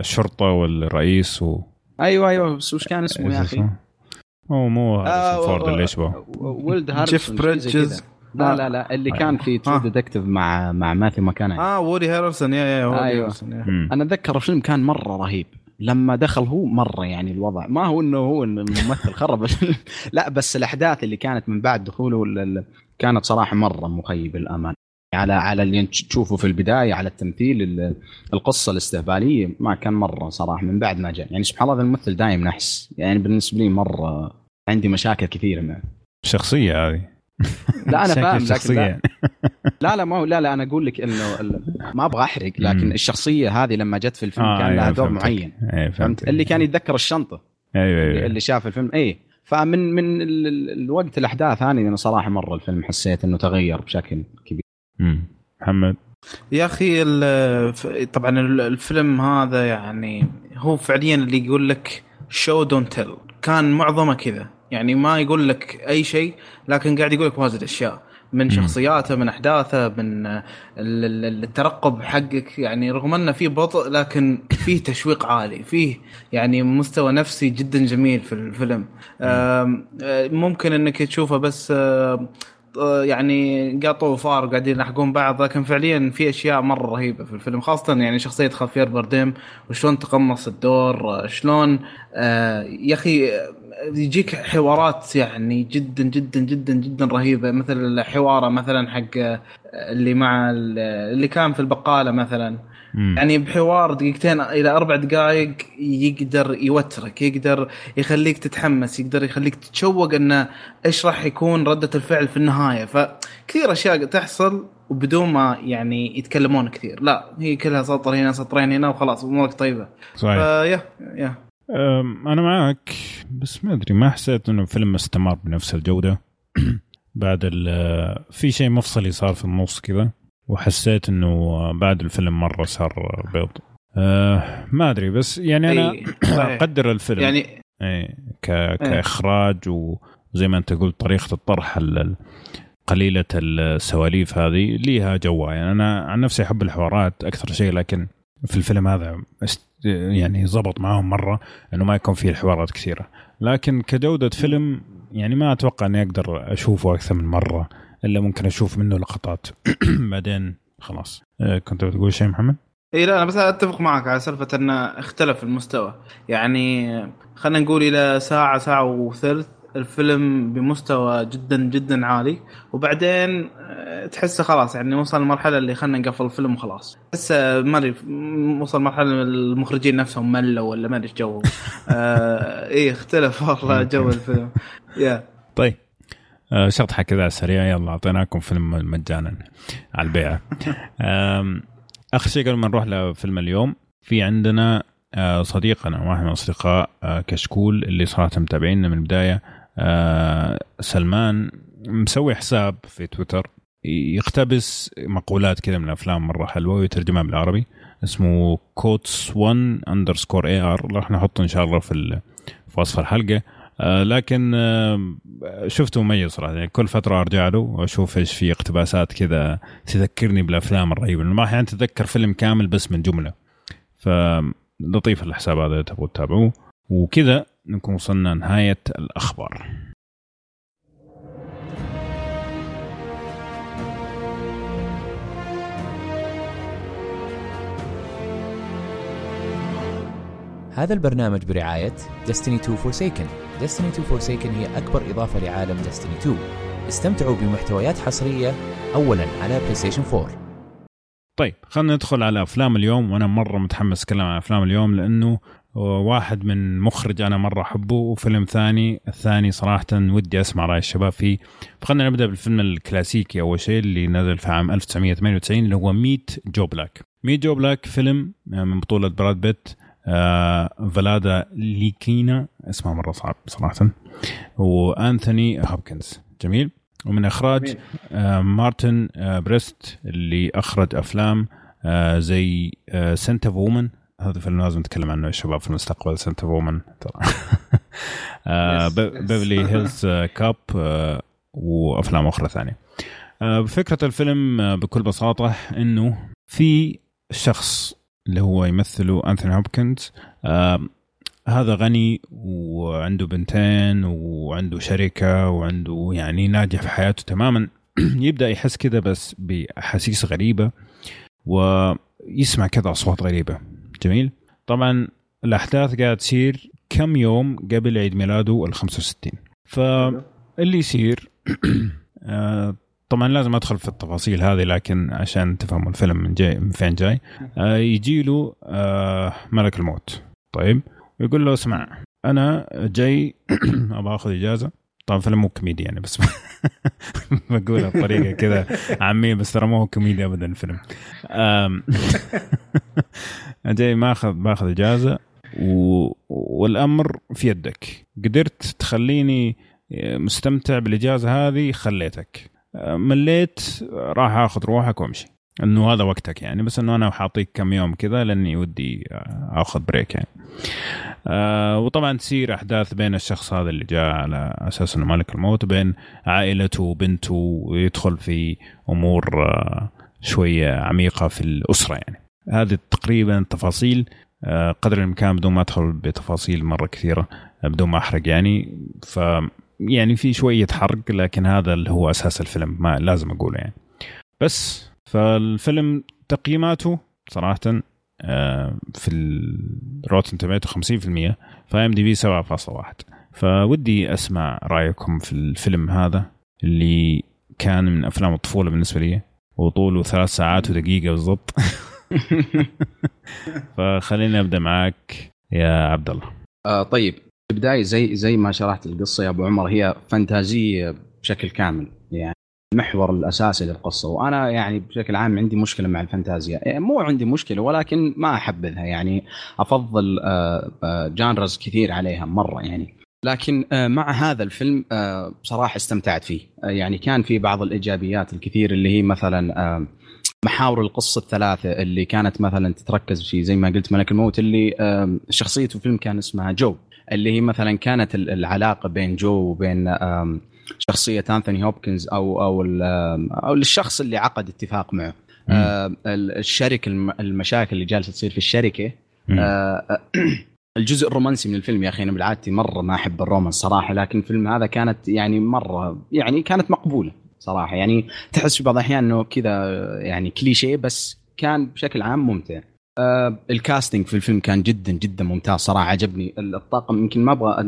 الشرطة والرئيس و أيوه أيوه بس وش كان اسمه يا أخي؟ هو مو آه، هاريسون فورد و- اللي يشبه ولد جيف هاريسون شيء زي بريدجز. لا لا لا اللي كان في True آه. Detective مع مع ماثيو ماكاناي آه وودي هارلسون يا يا وودي أيوة. هارلسون. أنا أتذكر الفيلم كان مرة رهيب لما دخل هو مرة يعني الوضع ما هو إنه هو الممثل خرب الفيلم. *laughs* لا بس الأحداث اللي كانت من بعد دخوله ال- ال- كانت صراحة مرة مخيبة الآمال على على اللي تشوفه في البداية على التمثيل ال- القصة الاستهبالية ما كان مرة صراحة من بعد ما جاء. يعني سبحان الله الممثل دايم نحس. يعني بالنسبة لي مرة عندي مشاكل كثيرة معه. الشخصيه هذه. لا أنا فاهم لكن الشخصيه *laughs* لا. لا ما هو لا لا أنا أقول لك إنه ما أبغى أحرق لكن. الشخصية هذه لما جت في الفيلم آه، كان لها أيوة، دور فهمتك. معين. إيه فهمت؟ اللي كان يتذكر الشنطة. أيوه اللي, أيوه. اللي شاف الفيلم. اي فمن من ال- ال- الوقت الأحداث هذه أنا صراحة مرة الفيلم حسيت إنه تغير بشكل كبير. محمد؟ يا أخي طبعا ال- الفيلم هذا يعني هو فعليا اللي يقول لك شو دونت تيل كان معظمه كذا. يعني ما يقول لك أي شيء لكن قاعد يقول لك واجد أشياء. من. شخصياته من أحداثه من ال- ال- الترقب حقك. يعني رغم أنه فيه بطء لكن فيه تشويق عالي. فيه يعني مستوى نفسي جدا جميل في الفيلم. آه، ممكن إنك تشوفه بس يعني قاطوا وفار قاعدين يلحقون بعض لكن فعليا في أشياء مرة رهيبة في الفيلم خاصة يعني شخصية خافير بارديم وشلون تقمص الدور شلون آه، يا أخي آه، يجيك حوارات يعني جدا جدا جدا جدا رهيبة مثل حواره مثلا حق آه، اللي مع ال- اللي كان في البقالة مثلا. مم. يعني بحوار دقيقتين إلى أربع دقائق يقدر يوترك يقدر يخليك تتحمس يقدر يخليك تتشوق إنه إيش راح يكون ردة الفعل في النهاية. فكثير أشياء تحصل وبدون ما يعني يتكلمون كثير. لا هي كلها سطر هنا سطرين هنا وخلاص أمورك طيبة. صحيح. فيا يا. أم، أنا معك بس ما أدري ما حسيت إنه الفيلم استمر بنفس الجودة. *clears throat* بعد في شيء مفصلي صار في النص كذا. وحسيت إنه بعد الفيلم مرة صار بيض. أه ما أدري بس يعني أنا *clears throat* صحيح. أقدر الفيلم. يعني إيه ك... كإخراج وزي ما أنت قلت طريقة الطرح ال- ال- قليلة السواليف هذه ليها جوها. يعني أنا عن نفسي أحب الحوارات أكثر شيء لكن في الفيلم هذا. يعني زبط معاهم مرة إنه ما يكون فيه الحوارات كثيرة. لكن كجودة فيلم يعني ما أتوقع إني أقدر أشوفه أكثر من مرة. إلا ممكن أشوف منه لقطات. *clears throat* بعدين خلاص. أه، كنت بتقول شيء محمد؟ اي لا أنا بس أتفق معك على سالفة إنه اختلف المستوى. يعني خلينا نقول إلى ساعة ساعة وثلث الفيلم بمستوى جدا جدا عالي. وبعدين آه، تحسه خلاص يعني وصل المرحله اللي خلينا نقفل الفيلم وخلاص. تحسه ما أدري وصل مرحلة المخرجين نفسهم ملوا ولا ما أدري إيش جو. *laughs* آه إيه اختلف والله جو *laughs* الفيلم. يا طيب. آه، شطحه كذا على السريع يلا أعطيناكم فيلم مجانا على البيعه آم، آخر شيء قبل ما نروح لفيلم اليوم في عندنا آه، صديقنا واحد من أصدقاء آه، كشكول اللي صراحة متابعينا من البداية آه سلمان مسوي حساب في تويتر يقتبس مقولات كذا من الأفلام مرة حلوة ويترجمها بالعربي اسمه quotes 1 underscore AR. راح نحطه إن شاء الله في في وصف الحلقة. آه لكن آه شفته مميز صراحة. يعني كل فترة أرجع له وأشوف إيش في اقتباسات كذا تذكرني بالأفلام الرهيبة. ما أحيانا تتذكر فيلم كامل بس من جملة. فلطيف الحساب هذا تبغوا تتابعوه. وكذا نكون وصلنا نهاية الأخبار. هذا البرنامج برعاية Destiny 2 Forsaken. Destiny 2 Forsaken هي أكبر إضافة لعالم Destiny 2 استمتعوا بمحتويات حصرية أولا على PlayStation 4 طيب خلينا ندخل على أفلام اليوم وأنا مرة متحمس أتكلم عن أفلام اليوم لأنه واحد من مخرج أنا مرة أحبه وفيلم ثاني الثاني صراحة ودي أسمع رأي الشباب فيه. فخلينا نبدأ بالفيلم الكلاسيكي أول شيء اللي نزل في عام 1998 اللي هو Meet Joe Black. Meet Joe Black فيلم من بطولة براد بيت. آه فلادا ليكينا اسمها مرة صعب صراحة. وأنثوني هوبكنز. جميل. ومن إخراج آه مارتن آه بريست اللي أخرج أفلام آه زي آه Scent of Woman هذا فيلم لازم نتكلم عنه يا شباب في المستقبل Scent of Woman ترى. Beverly Hills Cop وأفلام أخرى ثانية. فكره الفيلم بكل بساطة إنه في شخص اللي هو يمثله أنثوني هوبكنز. هذا غني وعنده بنتين وعنده شركة وعنده يعني ناجح في حياته تماما. *clears throat* يبدأ يحس كذا بس بأحاسيس غريبة ويسمع كذا أصوات غريبة. جميل؟ طبعا الأحداث قاعدة تصير كم يوم قبل عيد ميلاده ال 65 فاللي يصير *clears throat* آه طبعا لازم أدخل في التفاصيل هذه لكن عشان تفهموا الفيلم من جاي من فين جاي. آه يجي له آه ملك الموت. طيب يقول له اسمع أنا جاي *clears throat* أبغى آخذ إجازة. طبعا فيلم مو كوميدي يعني بس *laughs* بقولها بطريقة كذا عامية بس ترى مو كوميدي ابدا الفيلم. *laughs* جاي ماخذ باخذ إجازة و... والأمر في يدك. قدرت تخليني مستمتع بالإجازة هذه خليتك. مليت راح آخذ روحك وأمشي. إنه هذا وقتك يعني. بس إنه أنا حاعطيك كم يوم كذا لأني ودي آخذ بريك يعني. آه وطبعا تصير أحداث بين الشخص هذا اللي جاء على أساس إنه ملك الموت وبين عائلته وبنته ويدخل في أمور آه شوية عميقة في الأسرة يعني. هذه تقريبا تفاصيل آه قدر الإمكان بدون ما أدخل بتفاصيل مرة كثيرة بدون ما أحرق يعني. ف يعني في شوية حرق لكن هذا اللي هو أساس الفيلم ما لازم أقوله يعني. بس فالفيلم تقييماته صراحة في ال Rotten Tomato 50% ف IMDb 7.1 فودي أسمع رأيكم في الفيلم هذا اللي كان من أفلام الطفولة بالنسبة لي وطوله ثلاث ساعات ودقيقة بالضبط. *laughs* *laughs* فخلينا نبدا معك يا عبد الله. آه طيب. البداية زي زي ما شرحت القصة يا أبو عمر هي فانتازية بشكل كامل يعني المحور الاساسي للقصة. وأنا يعني بشكل عام عندي مشكلة مع الفانتازيا. مو عندي مشكلة ولكن ما أحبذها يعني أفضل جانرز كثير عليها مرة يعني. لكن مع هذا الفيلم بصراحه استمتعت فيه. يعني كان في بعض الإيجابيات الكثير اللي هي مثلا محاور القصة الثلاثة اللي كانت مثلا تتركز في زي ما قلت ملك الموت اللي شخصيه الفيلم كان اسمها جو. اللي هي مثلا كانت العلاقة بين جو وبين شخصية أنثوني هوبكنز أو أو أو الشخص اللي عقد اتفاق معه. آه الشركة المشاكل اللي جالسة تصير في الشركة. آه *clears throat* الجزء الرومانسي من الفيلم يا أخي أنا بالعادتي مرة ما أحب ال romance صراحة لكن الفيلم هذا كانت يعني مرة يعني كانت مقبولة صراحة. يعني تحس في بعض الأحيان إنه كذا يعني كليشيه بس كان بشكل عام ممتع. آه ال casting في الفيلم كان جدا جدا ممتاز صراحة عجبني. الطاقم يمكن ما أبغى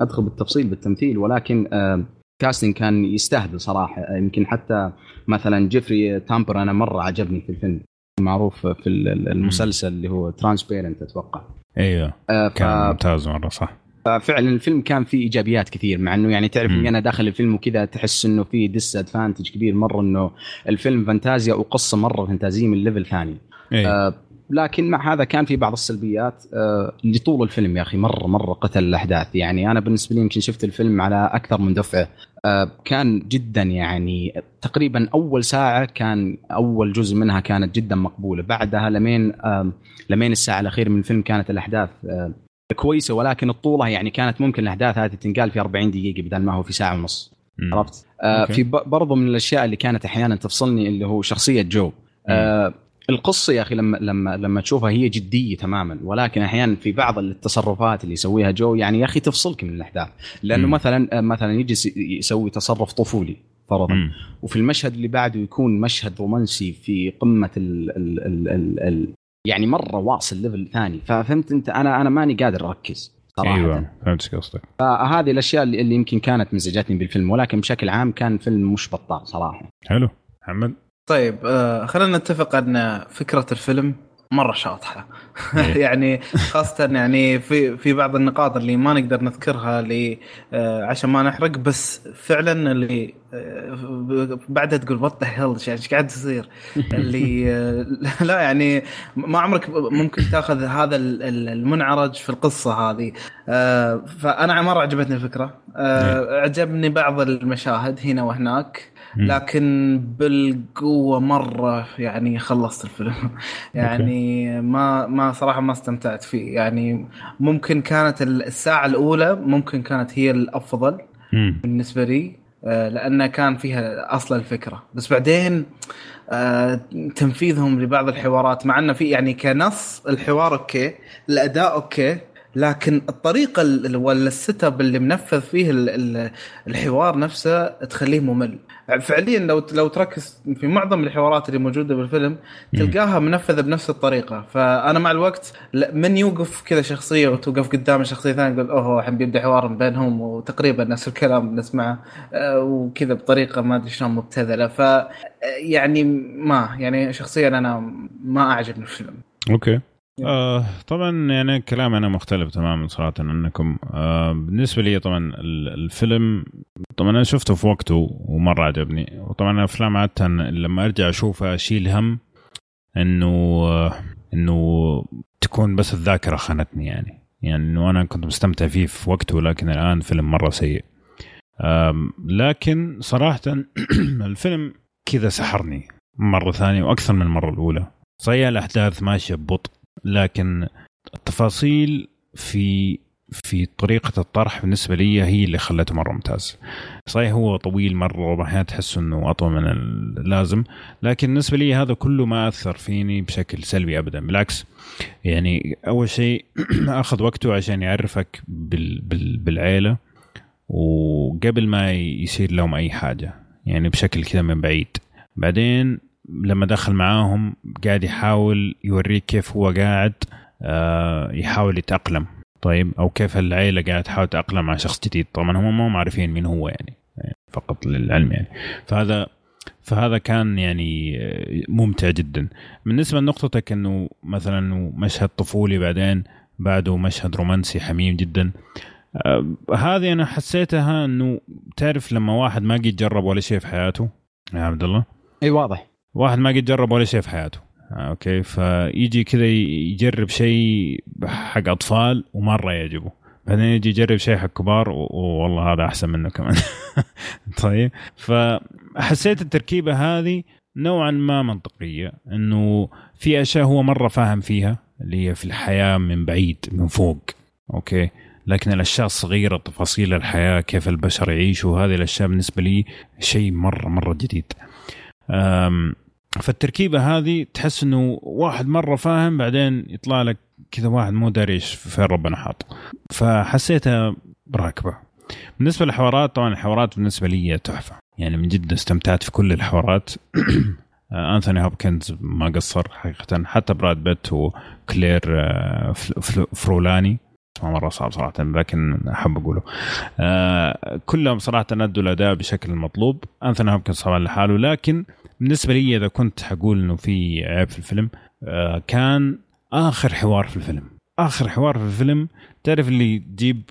أدخل بالتفصيل بالتمثيل ولكن آه casting كان يستهبل صراحة. يمكن حتى مثلا جيفري تامبر أنا مرة عجبني في الفيلم. معروف في المسلسل اللي هو Transparent أتوقع. أيوه. آه ف... كان ممتاز مرة صح. ففعلا الفيلم كان فيه إيجابيات كثير مع إنه يعني تعرف إني أنا داخل الفيلم وكذا تحس إنه في disadvantage كبير مرة إنه الفيلم فانتازيا وقصة مرة فانتازية من ليفل ثاني. أيوة. آه لكن مع هذا كان في بعض السلبيات آه، لطول الفيلم يا أخي مرة مرة قتل الأحداث. يعني أنا بالنسبة لي يمكن شفت الفيلم على أكثر من دفعة. آه، كان جدا يعني تقريبا أول ساعة كان أول جزء منها كانت جدا مقبولة. بعدها لمين لمين الساعة الأخيرة من الفيلم كانت الأحداث كويسة ولكن الطولة يعني كانت ممكن الأحداث هذه تنقال في 40 دقيقة بدل ما هو في ساعة ونص. عرفت؟ آه في برضو من الأشياء اللي كانت أحيانا تفصلني اللي هو شخصية جو. آه القصة يا أخي لما لما لما تشوفها هي جدية تماما ولكن أحيانا في بعض التصرفات اللي يسويها جو يعني يا أخي تفصلك من الأحداث. لأنه مم. مثلا آه، مثلا يجي يسوي تصرف طفولي فرضا. مم. وفي المشهد اللي بعده يكون مشهد رومانسي في قمة ال ال ال ال ال يعني مرة واصل level ثاني. ففهمت أنت؟ أنا أنا ماني قادر أركز صراحة. أيوه فهمت قصدك. فهذه الأشياء اللي يمكن كانت مزعجتني بالفيلم ولكن بشكل عام كان فيلم مش بطال صراحة. حلو. محمد؟ طيب آه خلينا نتفق أن فكرة الفيلم مرة شاطحة. إيه. *laughs* يعني خاصة يعني في في بعض النقاط اللي ما نقدر نذكرها اللي آه، عشان ما نحرق بس فعلا اللي آه، بعدها تقول وات ذا يعني إيش قاعد يصير؟ *laughs* اللي آه، لا يعني ما عمرك ممكن تأخذ هذا المنعرج في القصة هذه. فأنا مرة عجبتني الفكرة. إيه. عجبني بعض المشاهد هنا وهناك. لكن بالقوة مرة يعني خلصت الفيلم. *laughs* يعني ما ما صراحة ما استمتعت فيه. يعني ممكن كانت الساعة الأولى ممكن كانت هي الأفضل بالنسبة لي. آه، لانها كان فيها أصل الفكرة. بس بعدين آه، تنفيذهم لبعض الحوارات مع إنه في يعني كنص الحوار okay الأداء okay لكن الطريقة ولا ال setup اللي منفذ فيه الحوار نفسه تخليه ممل. فعليا لو لو تركز في معظم الحوارات اللي موجودة بالفيلم تلقاها منفذة بنفس الطريقة. فأنا مع الوقت من يوقف كذا شخصية وتوقف قدام شخصية ثانية يقول أوه الحين بيبدأ حوار بينهم وتقريبا نفس الكلام نسمعه آه، وكذا بطريقة ما أدري شلون مبتذلة. ف يعني ما يعني شخصيا أنا ما أعجبني الفيلم. أوكي. آه طبعا يعني كلام أنا مختلف تماما صراحة انكم آه بالنسبة لي طبعا الفيلم طبعا أنا شفته في وقته ومرة عجبني. وطبعا الافلام عادة لما أرجع أشوفها أشيل هم إنه إنه تكون بس الذاكرة خانتني يعني. يعني إنه أنا كنت مستمتع فيه في وقته لكن الآن فيلم مرة سيء. لكن صراحة *clears throat* الفيلم كذا سحرني مرة ثانية وأكثر من المرة الأولى. صحيح الأحداث ماشية ببطء. لكن التفاصيل في في طريقة الطرح بالنسبة لي هي اللي خلته مرة ممتاز صحيح هو طويل مرة وأحيانا تحس أنه أطول من اللازم لكن بالنسبة لي هذا كله ما أثر فيني بشكل سلبي أبدا. بالعكس يعني أول شيء *clears throat* أخذ وقته عشان يعرفك بال بال بالعيلة وقبل ما يصير لهم أي حاجة يعني بشكل كذا من بعيد. بعدين لما دخل معاهم قاعد يحاول يوريك كيف هو قاعد آه، يحاول يتأقلم. طيب أو كيف العيلة قاعدة تحاول تتأقلم مع شخص جديد. طبعا هم ما عارفين مين هو يعني فقط للعلم يعني. فهذا فهذا كان يعني آه، ممتع جدا. بالنسبة لنقطتك إنه مثلا مشهد طفولي بعدين بعده مشهد رومانسي حميم جدا. آه هذه أنا حسيتها إنه تعرف لما واحد ما قد جرب ولا شيء في حياته يا عبد الله؟ إي واضح. واحد ما قد جرب ولا شيء في حياته. آه، أوكي؟ فيجي كذا يجرب شيء حق أطفال ومرة يعجبه. بعدين يجي يجرب شيء حق كبار والله هذا أحسن منه كمان. *laughs* طيب؟ فحسيت التركيبة هذه نوعا ما منطقية إنه في أشياء هو مرة فاهم فيها اللي هي في الحياة من بعيد من فوق. Okay؟ لكن الأشياء الصغيرة تفاصيل الحياة كيف البشر يعيشوا هذه الأشياء بالنسبة لي شيء مرة مرة جديد. فالتركيبة هذه تحس إنه واحد مرة فاهم بعدين يطلع لك كذا واحد مو داري إيش فين ربنا حاط. فحسيتها راكبة. بالنسبة للحوارات طبعا الحوارات بالنسبة لي تحفة. يعني من جد استمتعت في كل الحوارات. *clears throat* انثوني هوبكنز ما قصر حقيقه. حتى براد بيت وكلير آه، فرولاني. اسمه مرة صعب صراحة لكن أحب أقوله. آه كلهم صراحة أدوا الأداء بشكل المطلوب انثوني هوبكنز طبعا لحاله لكن بالنسبة لي إذا كنت حقول إنه في عيب في الفيلم آه كان آخر حوار في الفيلم. آخر حوار في الفيلم تعرف اللي تجيب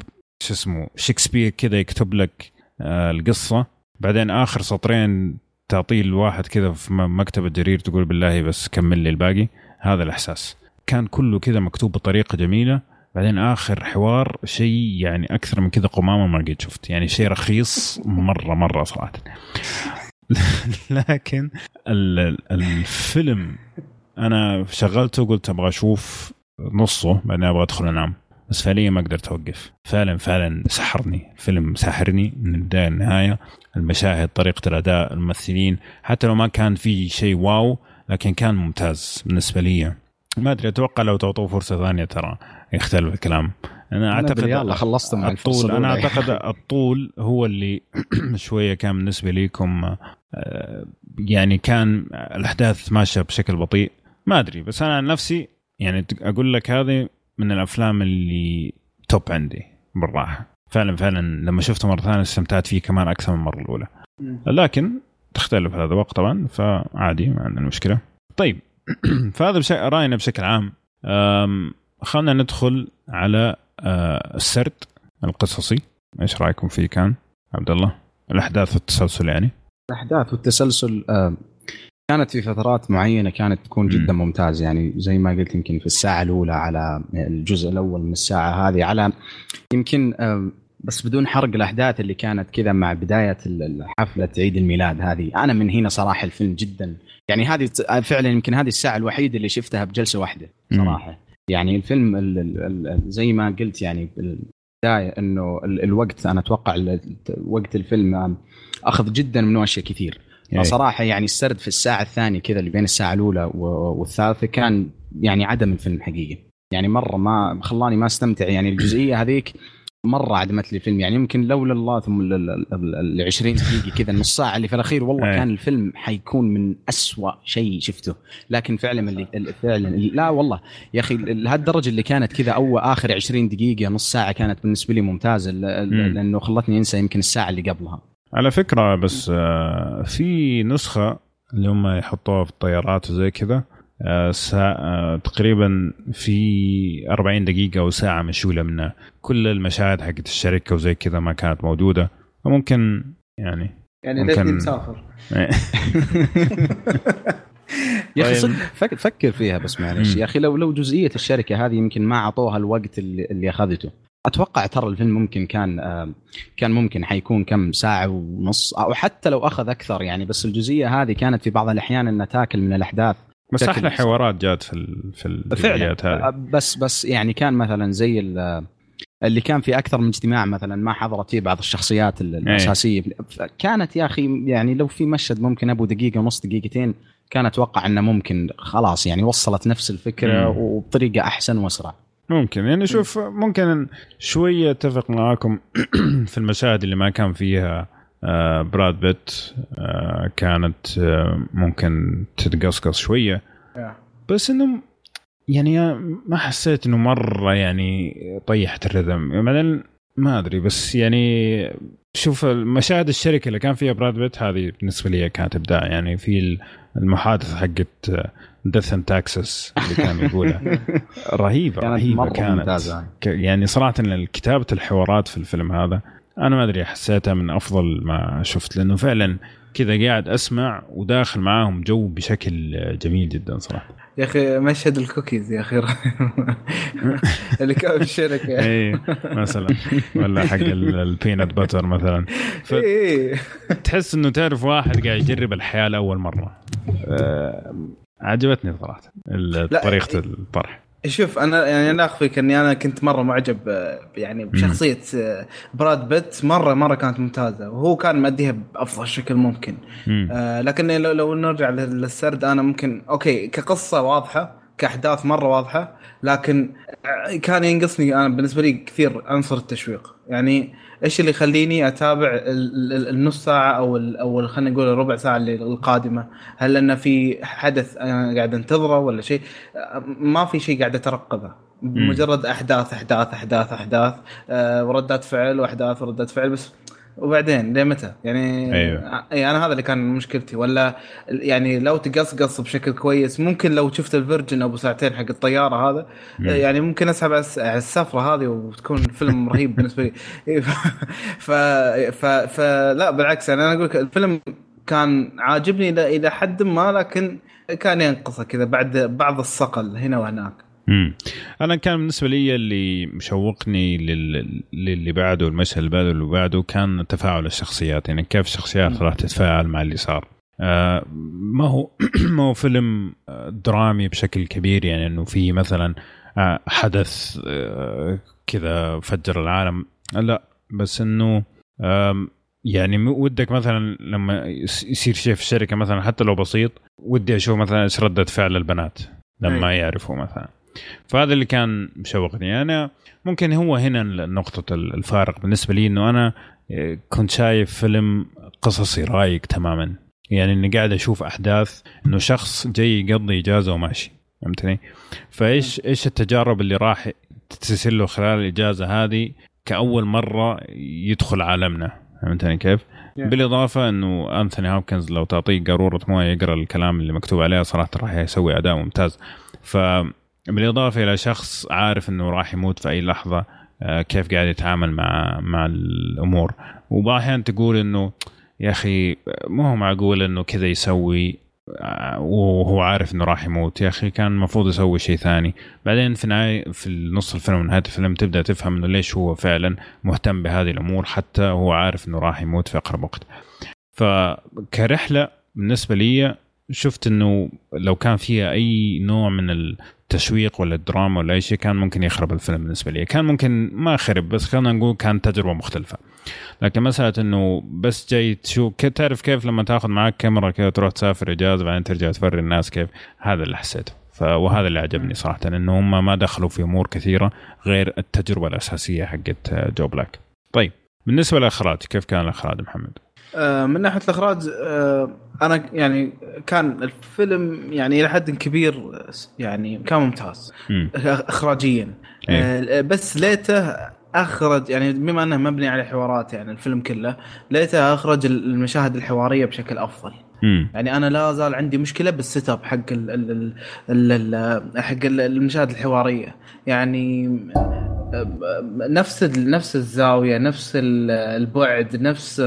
شو اسمه شكسبير كذا يكتب لك آه القصة. بعدين آخر سطرين تعطيه الواحد كذا في مكتبة جرير تقول بالله بس كمل لي الباقي. هذا الإحساس. كان كله كذا مكتوب بطريقة جميلة. بعدين آخر حوار شيء يعني أكثر من كذا قمامة ما قد شفت. يعني شيء رخيص مرة مرة صراحة. *laughs* لكن الفيلم أنا شغلته قلت أبغى أشوف نصه بعدين أبغى أدخل أنام. بس فعليا ما قدرت أوقف. فعلا فعلا سحرني. الفيلم سحرني من البداية للنهاية. المشاهد طريقة الأداء الممثلين. حتى لو ما كان في شيء واو لكن كان ممتاز بالنسبة لي. ما أدري أتوقع لو تعطوه فرصة ثانية ترى يختلف الكلام. أنا أعتقد يلا خلصت مع الطول أنا أعتقد الطول هو اللي *clears throat* شوية كان بالنسبة ليكم آه، يعني كان الأحداث ماشية بشكل بطيء. ما أدري بس أنا عن نفسي يعني أقول لك هذه من الأفلام اللي توب عندي بالراحة. فعلا فعلا لما شفته مرة ثانية استمتعت فيه كمان أكثر من المره الأولى. لكن تختلف هذا الوقت طبعا فعادي ما عندنا مشكلة. طيب *clears throat* فهذا بشكل رأينا بشكل عام. خلينا ندخل على آه، السرد القصصي. إيش رأيكم فيه كان؟ عبد الله الأحداث والتسلسل يعني. الأحداث والتسلسل كانت في فترات معينة كانت تكون جدا ممتازة. يعني زي ما قلت يمكن في الساعة الأولى على الجزء الأول من الساعة هذه على يمكن بس بدون حرق الأحداث اللي كانت كذا مع بداية حفلة عيد الميلاد هذه. أنا من هنا صراحة الفيلم جدا. يعني هذه فعلا يمكن هذه الساعة الوحيدة اللي شفتها بجلسة واحدة صراحة. يعني الفيلم زي ما قلت يعني البدايه إنه الوقت أنا أتوقع وقت الفيلم أخذ جدا منه أشياء كثير. يعني صراحة يعني السرد في الساعة الثانية كذا اللي بين الساعة الأولى والثالثة كان يعني عدم الفيلم حقيقي. يعني مرة ما خلاني ما أستمتع. يعني الجزئية هذيك مرة عدمت لي الفيلم. يعني يمكن لولا الله ثم ال 20 دقيقة كذا النص ساعة اللي في الأخير والله كان الفيلم حيكون من أسوأ شيء شفته. لكن فعلا اللي فعلا لا والله. يا أخي لهالدرجة اللي كانت كذا اول آخر 20 دقيقة نص ساعة كانت بالنسبة لي ممتازة لأنه خلتني أنسى يمكن الساعة اللي قبلها. على فكرة بس آه، في نسخة اللي هم يحطوها في الطيارات وزي كذا تقريبا في 40 دقيقة أو ساعة مشولة منها. كل المشاهد حقت الشركة وزي كذا ما كانت موجودة. فممكن يعني يعني ليتني مسافر *laughs* يا أخي صدق فكر فيها بس معلش. يا أخي لو لو جزئية الشركة هذه يمكن ما أعطوها الوقت اللي, اللي أخذته. أتوقع ترى الفيلم ممكن كان كان ممكن حيكون كم ساعة ونص أو حتى لو أخذ أكثر يعني بس الجزئية هذه كانت في بعض الأحيان انها تاكل من الأحداث. بس أحلى حوارات جات في في الفيديوهات هذه. بس بس يعني كان مثلا زي اللي كان في أكثر من اجتماع مثلا ما حضرت فيه بعض الشخصيات إيه. الأساسية. كانت يا أخي يعني لو في مشهد ممكن أبو دقيقة ونص دقيقتين كان أتوقع إنه ممكن خلاص يعني وصلت نفس الفكرة وبطريقة أحسن وأسرع. ممكن. يعني شوف ممكن شوية أتفق معاكم *clears throat* في المشاهد اللي ما كان فيها آه، براد بيت آه، كانت آه، ممكن تتقصقص شوية. بس انه يعني ما حسيت إنه مرة يعني طيحت الرذم بعدين ما أدري بس يعني شوف مشاهد الشركة اللي كان فيها براد بيت هذه بالنسبة لي كانت إبداع. يعني في المحادثة حقت death and taxes اللي كان يقولها. *laughs* رهيبة كانت رهيبة كانت. ممتازة. يعني صراحة كتابه الحوارات في الفيلم هذا أنا ما أدري حسيتها من أفضل ما شفت لأنه فعلا كذا قاعد أسمع وداخل معاهم جو بشكل جميل جدا صراحة. يا أخي مشهد الكوكيز يا أخي. *laughs* اللي كان في الشركة. اي مثلا. ولا حق ال peanut butter مثلا. إيه. تحس إنه تعرف واحد قاعد يجرب الحياة لأول مرة. آه، عجبتني صراحة طريقة الطرح. شوف أنا يعني أنا أخفيك إني أنا كنت مرة معجب يعني بشخصية آه، براد بيت. مرة مرة كانت ممتازة وهو كان مأديها بأفضل شكل ممكن. آه لكن لو, لو نرجع للسرد أنا ممكن أوكي كقصة واضحة كأحداث مرة واضحة لكن آه، كان ينقصني أنا بالنسبة لي كثير عنصر التشويق. يعني إيش اللي يخليني أتابع النص ساعة أو أو خلينا نقول الربع ساعة اللي القادمة؟ هل انه في حدث أنا قاعد أنتظره ولا شيء؟ ما في شيء قاعد أترقبه. مجرد أحداث أحداث أحداث أحداث أه وردات فعل وأحداث وردات فعل بس وبعدين لمتى؟ يعني أيوه. اي أنا هذا اللي كان مشكلتي ولا يعني لو تقصقص بشكل كويس ممكن لو شفت الفيرجن أبو ساعتين حق الطيارة هذا مم. يعني ممكن أسحب على السفرة هذه وتكون فيلم رهيب بالنسبة لي *laughs* ف ف فلا بالعكس يعني أنا أقول لك الفيلم كان عاجبني إلى حد ما لكن كان ينقصه كذا بعد بعض الصقل هنا وهناك امم أنا كان بالنسبة لي اللي مشوقني لل... للي بعده المشهد اللي بعده اللي بعده كان تفاعل الشخصيات. يعني كيف الشخصيات راح تتفاعل مع اللي صار. آه ما هو *clears throat* ما هو فيلم درامي بشكل كبير. يعني إنه في مثلا آه حدث آه كذا فجر العالم. لا بس إنه يعني ودك مثلا لما يصير شيء في الشركة مثلا حتى لو بسيط ودي أشوف مثلا إيش ردة فعل البنات لما يعرفوا مثلا. فهذا اللي كان مشوقني أنا ممكن هو هنا نقطة الفارق بالنسبة لي إنه أنا آه، كنت شايف فيلم قصصي رايق تماما يعني إني قاعد أشوف أحداث إنه شخص جاي يقضي إجازة وماشي فهمتني؟ فإيش إيش التجارب اللي راح تصير له خلال الإجازة هذه كأول مرة يدخل عالمنا فهمتني كيف؟ yeah. بالإضافة إنه أنثوني هوبكنز لو تعطيه قارورة موية يقرأ الكلام اللي مكتوب عليه صراحة راح يسوي أداء ممتاز ف بالإضافة إلى شخص عارف إنه راح يموت في أي لحظة آه، كيف قاعد يتعامل مع مع الأمور. وبعض الاحيان تقول إنه يا أخي ما هو معقول إنه كذا يسوي آه، وهو عارف إنه راح يموت. يا أخي كان المفروض يسوي شيء ثاني. بعدين في نهاية في نص الفيلم ونهايه الفيلم تبدأ تفهم إنه ليش هو فعلا مهتم بهذه الأمور حتى هو عارف إنه راح يموت في أقرب وقت. فكرحلة بالنسبة لي شفت إنه لو كان فيها أي نوع من التشويق ولا الدراما ولا أي شيء كان ممكن يخرب الفيلم بالنسبة لي. كان ممكن ما خرب بس خلينا نقول كان تجربة مختلفة. لكن مسألة إنه بس جاي تشوف تعرف كيف لما تاخذ معك كاميرا كذا تروح تسافر إجازة بعدين ترجع تفري الناس كيف؟ هذا اللي حسيته وهذا اللي عجبني صراحة إنه هم ما دخلوا في أمور كثيرة غير التجربة الأساسية حقت جو بلاك طيب بالنسبة للاخراج كيف كان الأخراج محمد؟ من ناحية الإخراج آه، أنا يعني كان الفيلم يعني إلى حد كبير يعني كان ممتاز اخراجيا. إيه. آه، بس ليته أخرج يعني بما أنه مبني على حوارات يعني الفيلم كله ليته أخرج المشاهد الحوارية بشكل أفضل. مم. يعني أنا لا زال عندي مشكلة بالسيت اب حق ال ال ال ال حق المشاهد الحوارية يعني نفس نفس الزاوية نفس البعد نفس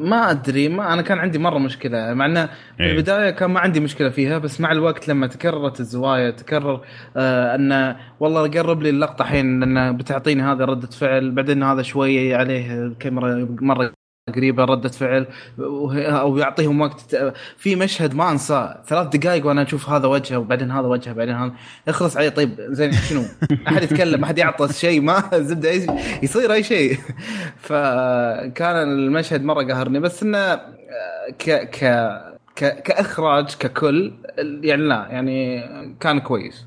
ما أدري ما أنا كان عندي مرة مشكلة مع إنه في إيه. البداية كان ما عندي مشكلة فيها بس مع الوقت لما تكررت الزوايا تكرر آه إنه والله قرب لي اللقطة الحين لأنه بتعطيني هذا ردة فعل بعدين هذا شوية عليه الكاميرا مرة قريبة ردة فعل أو يعطيهم وقت في مشهد ما أنساه ثلاث دقائق وأنا أشوف هذا وجهه وبعدين هذا وجهه بعدين هذا يخلص علي طيب زين شنو؟ أحد يتكلم أحد يعطى شيء ما *laughs* زبدة يصير أي شيء فكان المشهد مرة قهرني بس إنه ك ك ك كإخراج ككل يعني لا يعني كان كويس.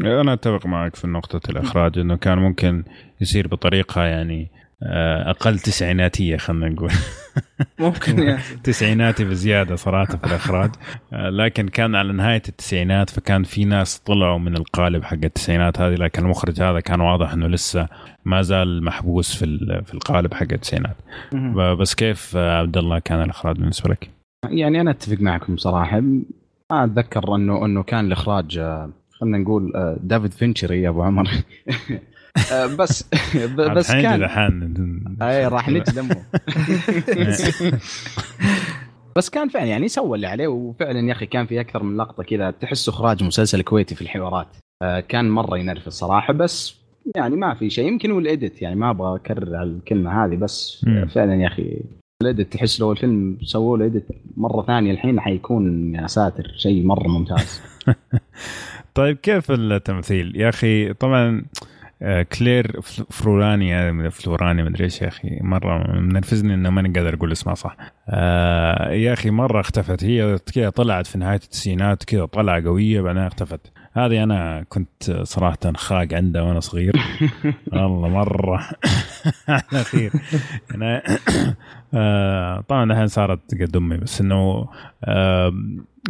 أنا أتفق معك في نقطة الإخراج إنه كان ممكن يصير بطريقة يعني أقل تسعيناتية خلينا نقول. *laughs* ممكن يعني. تسعيناتي بزيادة صراحة في الإخراج. آه، لكن كان على نهاية التسعينات فكان في ناس طلعوا من القالب حق التسعينات هذه لكن المخرج هذا كان واضح إنه لسه ما زال محبوس في في القالب حق التسعينات. بس كيف آه، عبد الله كان الإخراج بالنسبة لك؟ يعني أنا أتفق معكم صراحة. ما أتذكر إنه إنه كان الإخراج خلينا نقول دافيد فينشري يا أبو عمر. آه، *laughs* بس بس كان اي راح *laughs* نجلمه *laughs* بس كان فعلا يعني سوى اللي عليه وفعلا يا أخي كان في أكثر من لقطة كذا. تحس إخراج مسلسل كويتي في الحوارات. آه، كان مرة ينرفز الصراحه بس يعني ما في شيء. يمكن هو ال edit يعني ما أبغى أكرر الكلمة هذه بس فعلا يا أخي ال edit تحس لو الفيلم سووا له edit مرة ثانية الحين حيكون يا ساتر شيء مرة ممتاز. *laughs* طيب كيف التمثيل؟ يا أخي طبعا آه، كلير فورلاني فلوراني مدري إيش يا أخي. مرة منرفزني إنه ماني قادر أقول اسمها صح. آه يا أخي مرة اختفت. هي كذا طلعت في نهاية التسعينات كذا طلعة قوية بعدين اختفت. هذه أنا كنت صراحة خاق عندها وأنا صغير. *laughs* والله مرة. على خير أنا آه طبعا الحين صارت قد أمي بس إنه آه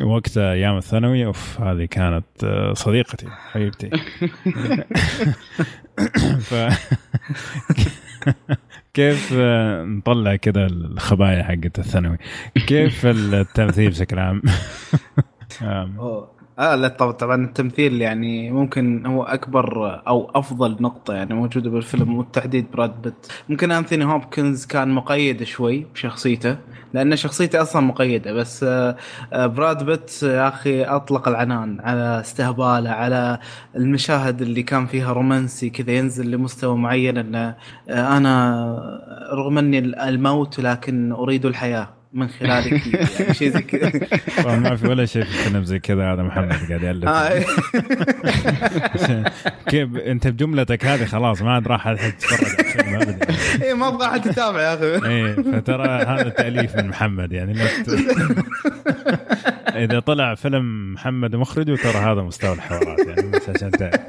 وقت أيام الثانوي أوف هذه كانت آه، صديقتي حبيبتي. *laughs* *coughs* ف *laughs* كيف آه، نطلع كذا الخبايا حقت الثانوي؟ كيف التمثيل بشكل عام؟ *laughs* آه لا طبعا التمثيل يعني ممكن هو أكبر أو أفضل نقطة يعني موجودة بالفيلم والتحديد براد بيت. ممكن أنثوني هوبكنز كان مقيد شوي بشخصيته لأن شخصيته أصلا مقيدة بس آه، آه، براد بيت يا أخي أطلق العنان على استهباله على المشاهد اللي كان فيها رومانسي كذا ينزل لمستوى معين إنه آه، أنا رغم إني الموت لكن أريد الحياة. من خلالك يعني شيء زي كذا. *laughs* ما في ولا شيء في الفيلم زي كذا هذا محمد قاعد يألف. آه، *laughs* كيف أنت بجملتك هذه خلاص ما عاد راح أحد يتفرج الفيلم ابدا. *laughs* إيه ما أبغى أحد يتابع يا أخي. إيه فترى هذا تأليف من محمد يعني إذا طلع فيلم محمد مخرجه ترى هذا مستوى الحوارات يعني بس عشان تعرف.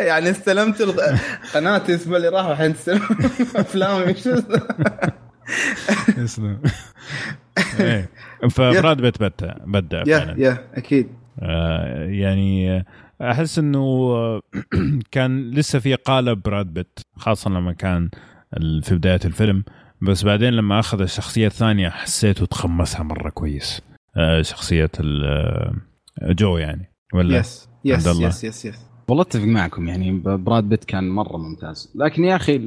يعني استلمت قناتي الأسبوع اللي راح الحين استلم أفلامي *laughs* اسمه إيه. فبراد بيت بدع بدع يا فعلا. يا أكيد. آه، يعني آه، أحس إنه آه، *clears throat* كان لسه في قالب براد بيت خاصة لما كان في بداية الفيلم. بس بعدين لما أخذ الشخصية الثانية حسيته تخمسها مرة كويس. آه، شخصية جو يعني. ولا؟ yes yes عبد الله. yes yes yes والله أتفق معكم يعني براد بيت كان مرة ممتاز. لكن يا أخي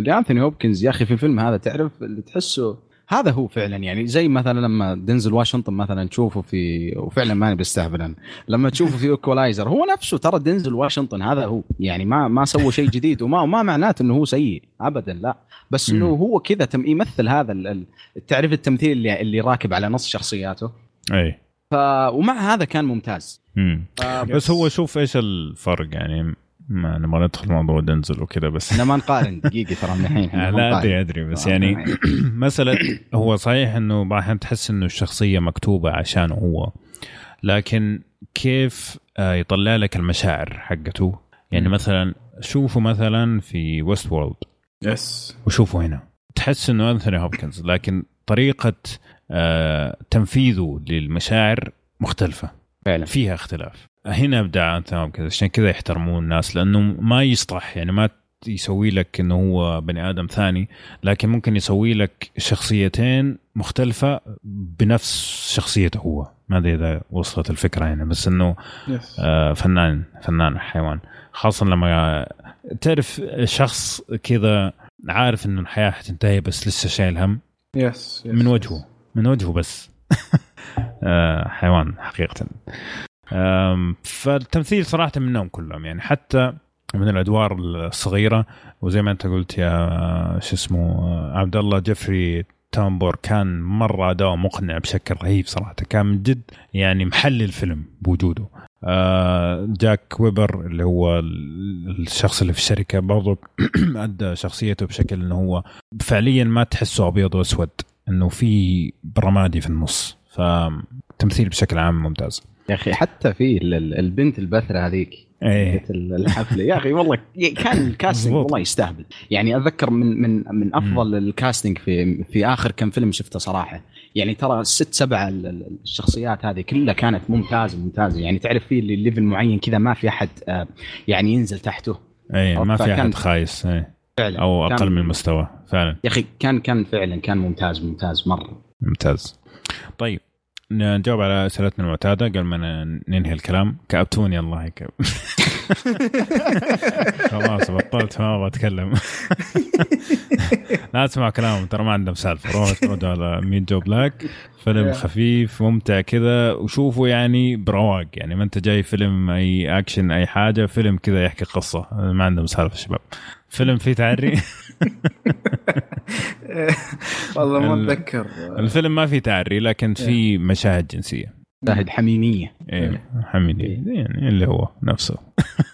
اللي أنثوني هوبكنز يا أخي في الفيلم هذا تعرف اللي تحسه هذا هو فعلا يعني زي مثلا لما دنزل واشنطن مثلا تشوفه في وفعلا ماني بستهبل. لما تشوفه في اوكولايزر هو نفسه ترى دنزل واشنطن هذا هو يعني ما ما سوى شيء جديد وما وما معناته إنه هو سيء ابدا لا بس إنه. هو كذا تم يمثل هذا تعرف التمثيل اللي, اللي راكب على نص شخصياته أي ف ومع هذا كان ممتاز مم. ف- بس هو شوف إيش الفرق يعني ما نبغى ندخل موضوع دنزل وكذا بس. إحنا ما نقارن دقيقة ترى من الحين *laughs* لا. أدري أدري بس يعني. *clears throat* مثلا هو صحيح إنه بعض تحس إنه الشخصية مكتوبة عشانه هو لكن كيف آه، يطلع لك المشاعر حقته؟ يعني. مثلا شوفوا مثلا في ويست وورلد yes وشوفوا هنا. تحس إنه أنثوني هوبكنز لكن طريقة آه، تنفيذه للمشاعر مختلفة. فعلا. فيها اختلاف. هنا ابداع انثوني هوبكنز عشان كذا يحترمون الناس لأنه ما يسطح يعني ما يسوي لك إنه هو بني آدم ثاني لكن ممكن يسوي لك شخصيتين مختلفة بنفس شخصيته هو. ما أدري إذا وصلت الفكرة يعني بس إنه yes آه، فنان فنان حيوان. خاصة لما تعرف شخص كذا عارف إنه الحياة حتنتهي بس لسه شايل هم؟ yes من وجهه من وجهه بس. *laughs* آه، حيوان حقيقة. آم، فالتمثيل صراحة منهم كلهم يعني حتى من الأدوار الصغيرة وزي ما أنت قلت يا شو اسمه آه، عبد الله جيفري تامبور كان مرة أداء مقنع بشكل رهيب صراحة كان من جد يعني محلي الفيلم بوجوده. آه، جاك ويبر اللي هو ال- الشخص اللي في الشركة برضو *clears throat* أدى شخصيته بشكل أنه هو فعليا ما تحسه أبيض وأسود أنه في رمادي في النص. فتمثيل بشكل عام ممتاز. يا أخي. حتى في ال- ال- البنت البثرة هذيك. إيه. الحفلة. يا أخي والله كان ال casting. والله يستهبل. يعني أتذكر من من من أفضل ال casting في في آخر كم فيلم شفته صراحة. يعني ترى الست ال- الشخصيات هذه كلها كانت ممتازة ممتازة. يعني تعرف في ال level معين كذا ما في أحد آه، يعني ينزل تحته. إيه ما في أحد خايس إيه. فعلا. أو أقل من المستوى فعلا. يا أخي كان كان فعلا كان ممتاز ممتاز مرة. ممتاز. طيب نجاوب على اسئلتنا المعتادة قبل ما ننهي الكلام. كأبتوني الله يكب *laughs* خلاص بطلت ما أبغى أتكلم. لا تسمع كلامهم ترى ما عندهم سالفة. روحوا اتفرجوا على ميت جو بلاك فيلم خفيف ممتع كذا. وشوفوا يعني برواق. يعني ما أنت جاي فيلم أي اكشن أي حاجة فيلم كذا يحكي قصة. ما عندهم سالفة شباب. فيلم فيه تعري. *laughs* *laughs* والله ما أتذكر. الفيلم ما فيه تعري لكن فيه مشاهد جنسية. مشاهد حميمية. إيه حميمي يعني اللي هو نفسه.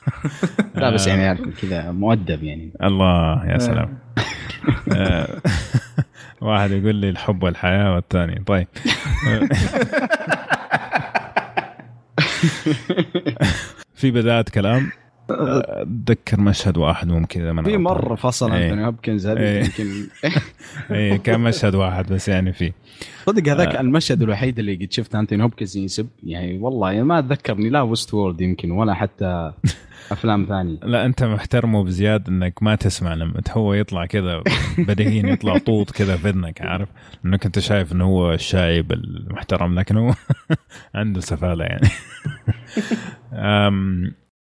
*laughs* لا بس يعني كذا مؤدب يعني. الله يا سلام. آه، *laughs* واحد يقول لي الحب والحياة والثاني. طيب. في بداية كلام. أتذكر مشهد واحد ممكن إذا ما في مرة فصل إيه. انتوني هوبكنز هذه إيه. يمكن. *laughs* اي كان مشهد واحد بس يعني في صدق هذاك آه. المشهد الوحيد اللي قد شفت انتوني هوبكنز ينسب. يعني والله ما أتذكرني لا وست وورد يمكن ولا حتى *laughs* أفلام ثانية. لا أنت محترمه بزياد إنك ما تسمع لما هو يطلع كذا بديهيا يطلع طوط كذا في اذنك عارف؟ انك انت شايف إنه هو الشايب المحترم لكن هو *laughs* عنده سفالة يعني.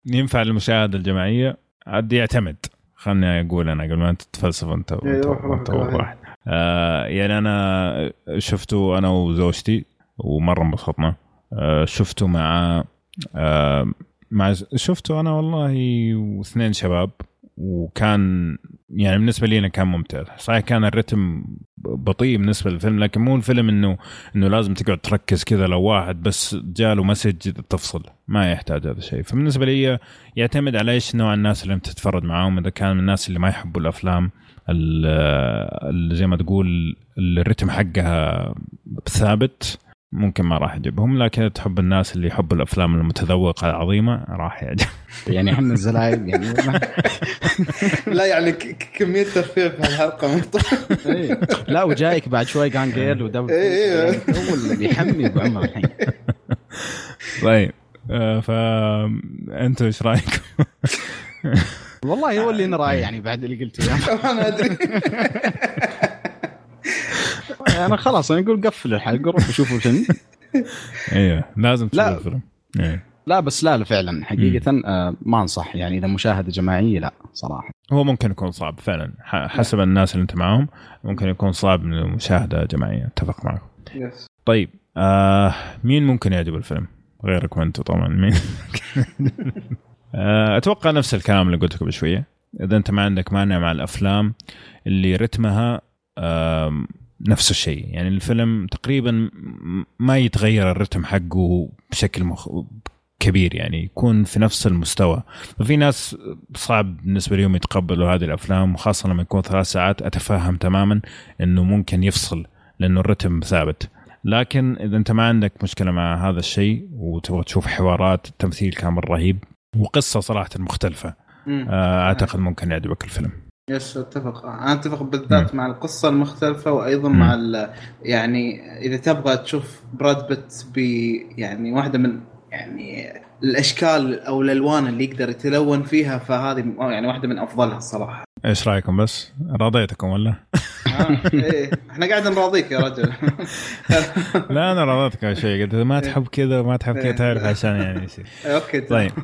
ينفع للمشاهدة الجماعية؟ عاد يعتمد. خلني أقول أنا قبل ما تتفلسف أنت إيه، انت واحد. آه يعني أنا شفته أنا وزوجتي ومرة انبسطنا. آه شفته مع آه مع شفته أنا والله واثنين شباب. وكان يعني بالنسبة لي أنا كان ممتع صحيح كان الرتم بطيء بالنسبة للفيلم لكن مو الفيلم إنه إنه لازم تقعد تركز كذا لو واحد بس جاله مسج تفصل. ما يحتاج هذا الشيء. فبالنسبة لي يعتمد على إيش نوع الناس اللي أنت تتفرج معاهم. إذا كان من الناس اللي ما يحبوا الأفلام ال- اللي زي ما تقول الرتم حقها ثابت ممكن ما راح يعجبهم لكن تحب الناس اللي يحبوا الأفلام المتذوقة العظيمة راح يعجب *laughs* يعني إحنا الزلايب يعني. لا يعني كمية ترفيه في الحلقة إيه. لا وجايك بعد شوي كان جيل ودب. إيه،. هو اللي بيحمي أبو عمر الحين. *laughs* طيب آه، فانتوا إيش رأيكم؟ والله هو اللي نراي *laughs* يعني بعد اللي قلته. أنا أدري. أنا خلاص أنا أقول قفل الحلقة روحوا شوفوا الفيلم. *laughs* أيوه لازم لا. تشوف الفيلم. إيه. لا بس لا لا فعلا. حقيقة آه، ما أنصح. يعني إذا مشاهدة جماعية لا صراحة. هو ممكن يكون صعب فعلا. ح- حسب الناس اللي أنت معاهم ممكن يكون صعب من المشاهده جماعية. أتفق معك يس طيب آه مين ممكن يعجب الفيلم؟ غيركم أنتم طبعا. مين؟ *laughs* آه أتوقع نفس الكلام اللي قلته قبل شوية إذا أنت ما عندك مانع مع الأفلام اللي رتمها آم، نفس الشيء. يعني الفيلم تقريبا ما يتغير الرتم حقه بشكل مخ... كبير يعني يكون في نفس المستوى. ففي ناس صعب بالنسبة لهم يتقبلوا هذه الأفلام وخاصة لما يكون ثلاث ساعات أتفهم تماما إنه ممكن يفصل لأنه الرتم ثابت. لكن إذا أنت ما عندك مشكلة مع هذا الشيء وتبغى تشوف حوارات التمثيل كان رهيب وقصة صراحة مختلفة. مم. آه، أعتقد ممكن يعجبك الفيلم. يس أتفق. أنا أتفق بالذات مع القصة المختلفة وأيضا مم. مع ال- يعني إذا تبغى تشوف براد بيت ب يعني واحدة من يعني الأشكال أو الألوان اللي يقدر يتلون فيها فهذه يعني واحدة من أفضلها الصراحة. إيش رأيكم بس؟ رضيتكم ولا؟ آه إيه. إحنا قاعد نراضيك يا رجل. *laughs* لا أنا رضيتك أول شيء. قلت ما تحب كذا وما تحب كذا إيه. تعرف عشان يعني *laughs* أوكي طيب. *laughs*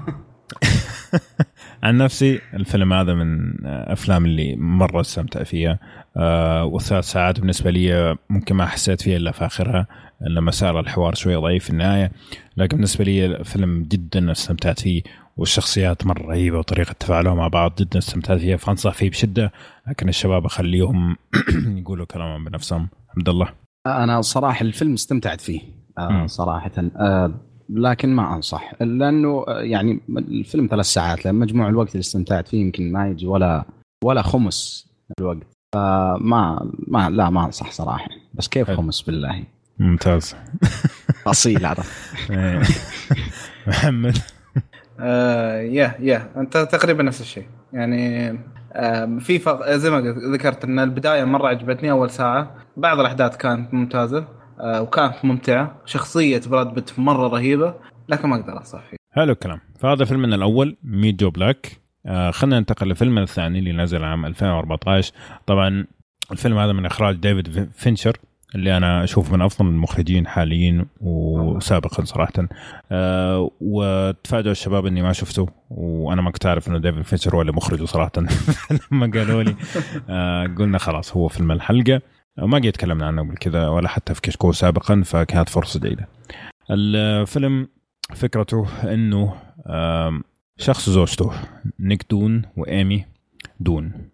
عن نفسي الفيلم هذا من أفلام اللي مرة استمتع فيها. آه والثلاث ساعات بالنسبة لي ممكن ما حسيت فيها إلا في آخرها لما صار الحوار شوي ضعيف في النهاية. لكن بالنسبة لي الفيلم جدا استمتعت فيه والشخصيات مرة رهيبة وطريقة تفاعلهم مع بعض جدا استمتعت فيها. فأنصح فيه بشدة لكن الشباب أخليهم *clears throat* يقولوا كلامهم بنفسهم. عبد الله أنا صراحة الفيلم استمتعت فيه. آه صراحة. آه لكن ما أنصح. لأنه يعني الفيلم ثلاث ساعات لأن مجموع الوقت اللي استمتعت فيه يمكن ما يجي ولا ولا خمس الوقت. فما ما لا ما أنصح صراحة. بس كيف. خمس بالله؟ ممتاز. *laughs* أصيل عرفت. *laughs* محمد. آه يا يا أنت تقريبا نفس الشيء. يعني في فرق زي ما ذكرت إن البداية مرة عجبتني أول ساعة. بعض الأحداث كانت ممتازة. وكانت ممتعة. شخصية براد بيت مرة رهيبة لكن ما أقدر أنصح فيه. حلو الكلام. فهذا فيلمنا الأول ميت جو بلاك. آه خلينا ننتقل لفيلمنا الثاني اللي نزل عام 2014 طبعا الفيلم هذا من إخراج ديفيد في- فينشر اللي أنا اشوفه من أفضل المخرجين حاليا وسابقا صراحة. آه وتفاجئوا الشباب إني ما شفته وأنا ما كنت أعرف إنه ديفيد فينشر هو اللي مخرجه صراحة. *laughs* لما قالوا لي. آه قلنا خلاص هو فيلم الحلقة. وما قد تكلمنا عنه قبل كذا ولا حتى في كشكول سابقا فكانت فرصة جيده الفيلم فكرته إنه شخص وزوجته نيك دن وإيمي دن.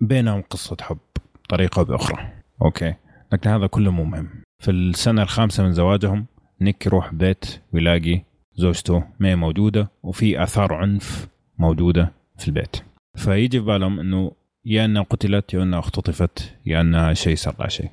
بينهم قصة حب بطريقة أو بأخرى. أوكي. لكن هذا كله مو مهم. في السنة الخامسة من زواجهم نيك يروح بيت ويلاقي زوجته ما هي موجودة وفي آثار عنف موجودة في البيت. فيجي في بالهم إنه يا أنها قتلت يا أنها اختطفت يا أنها شيء لها شيء.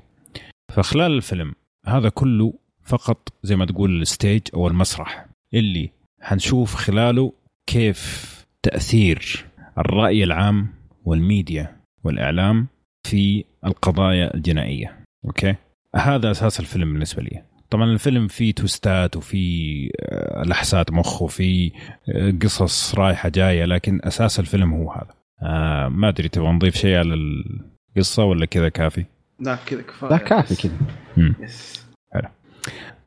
فخلال الفيلم هذا كله فقط زي ما تقول ال stage أو المسرح اللي حنشوف خلاله كيف تأثير الرأي العام والميديا والإعلام في القضايا الجنائية. أوكي؟ هذا أساس الفيلم بالنسبة لي. طبعا الفيلم فيه twist ات وفيه آه، لحسات مخ وفيه آه، قصص رايحة جاية لكن أساس الفيلم هو هذا. آه ما أدري تبغى نضيف شيء على القصة ولا كذا كافي؟ لا كذا كفاية. لا كافي كذا. yes.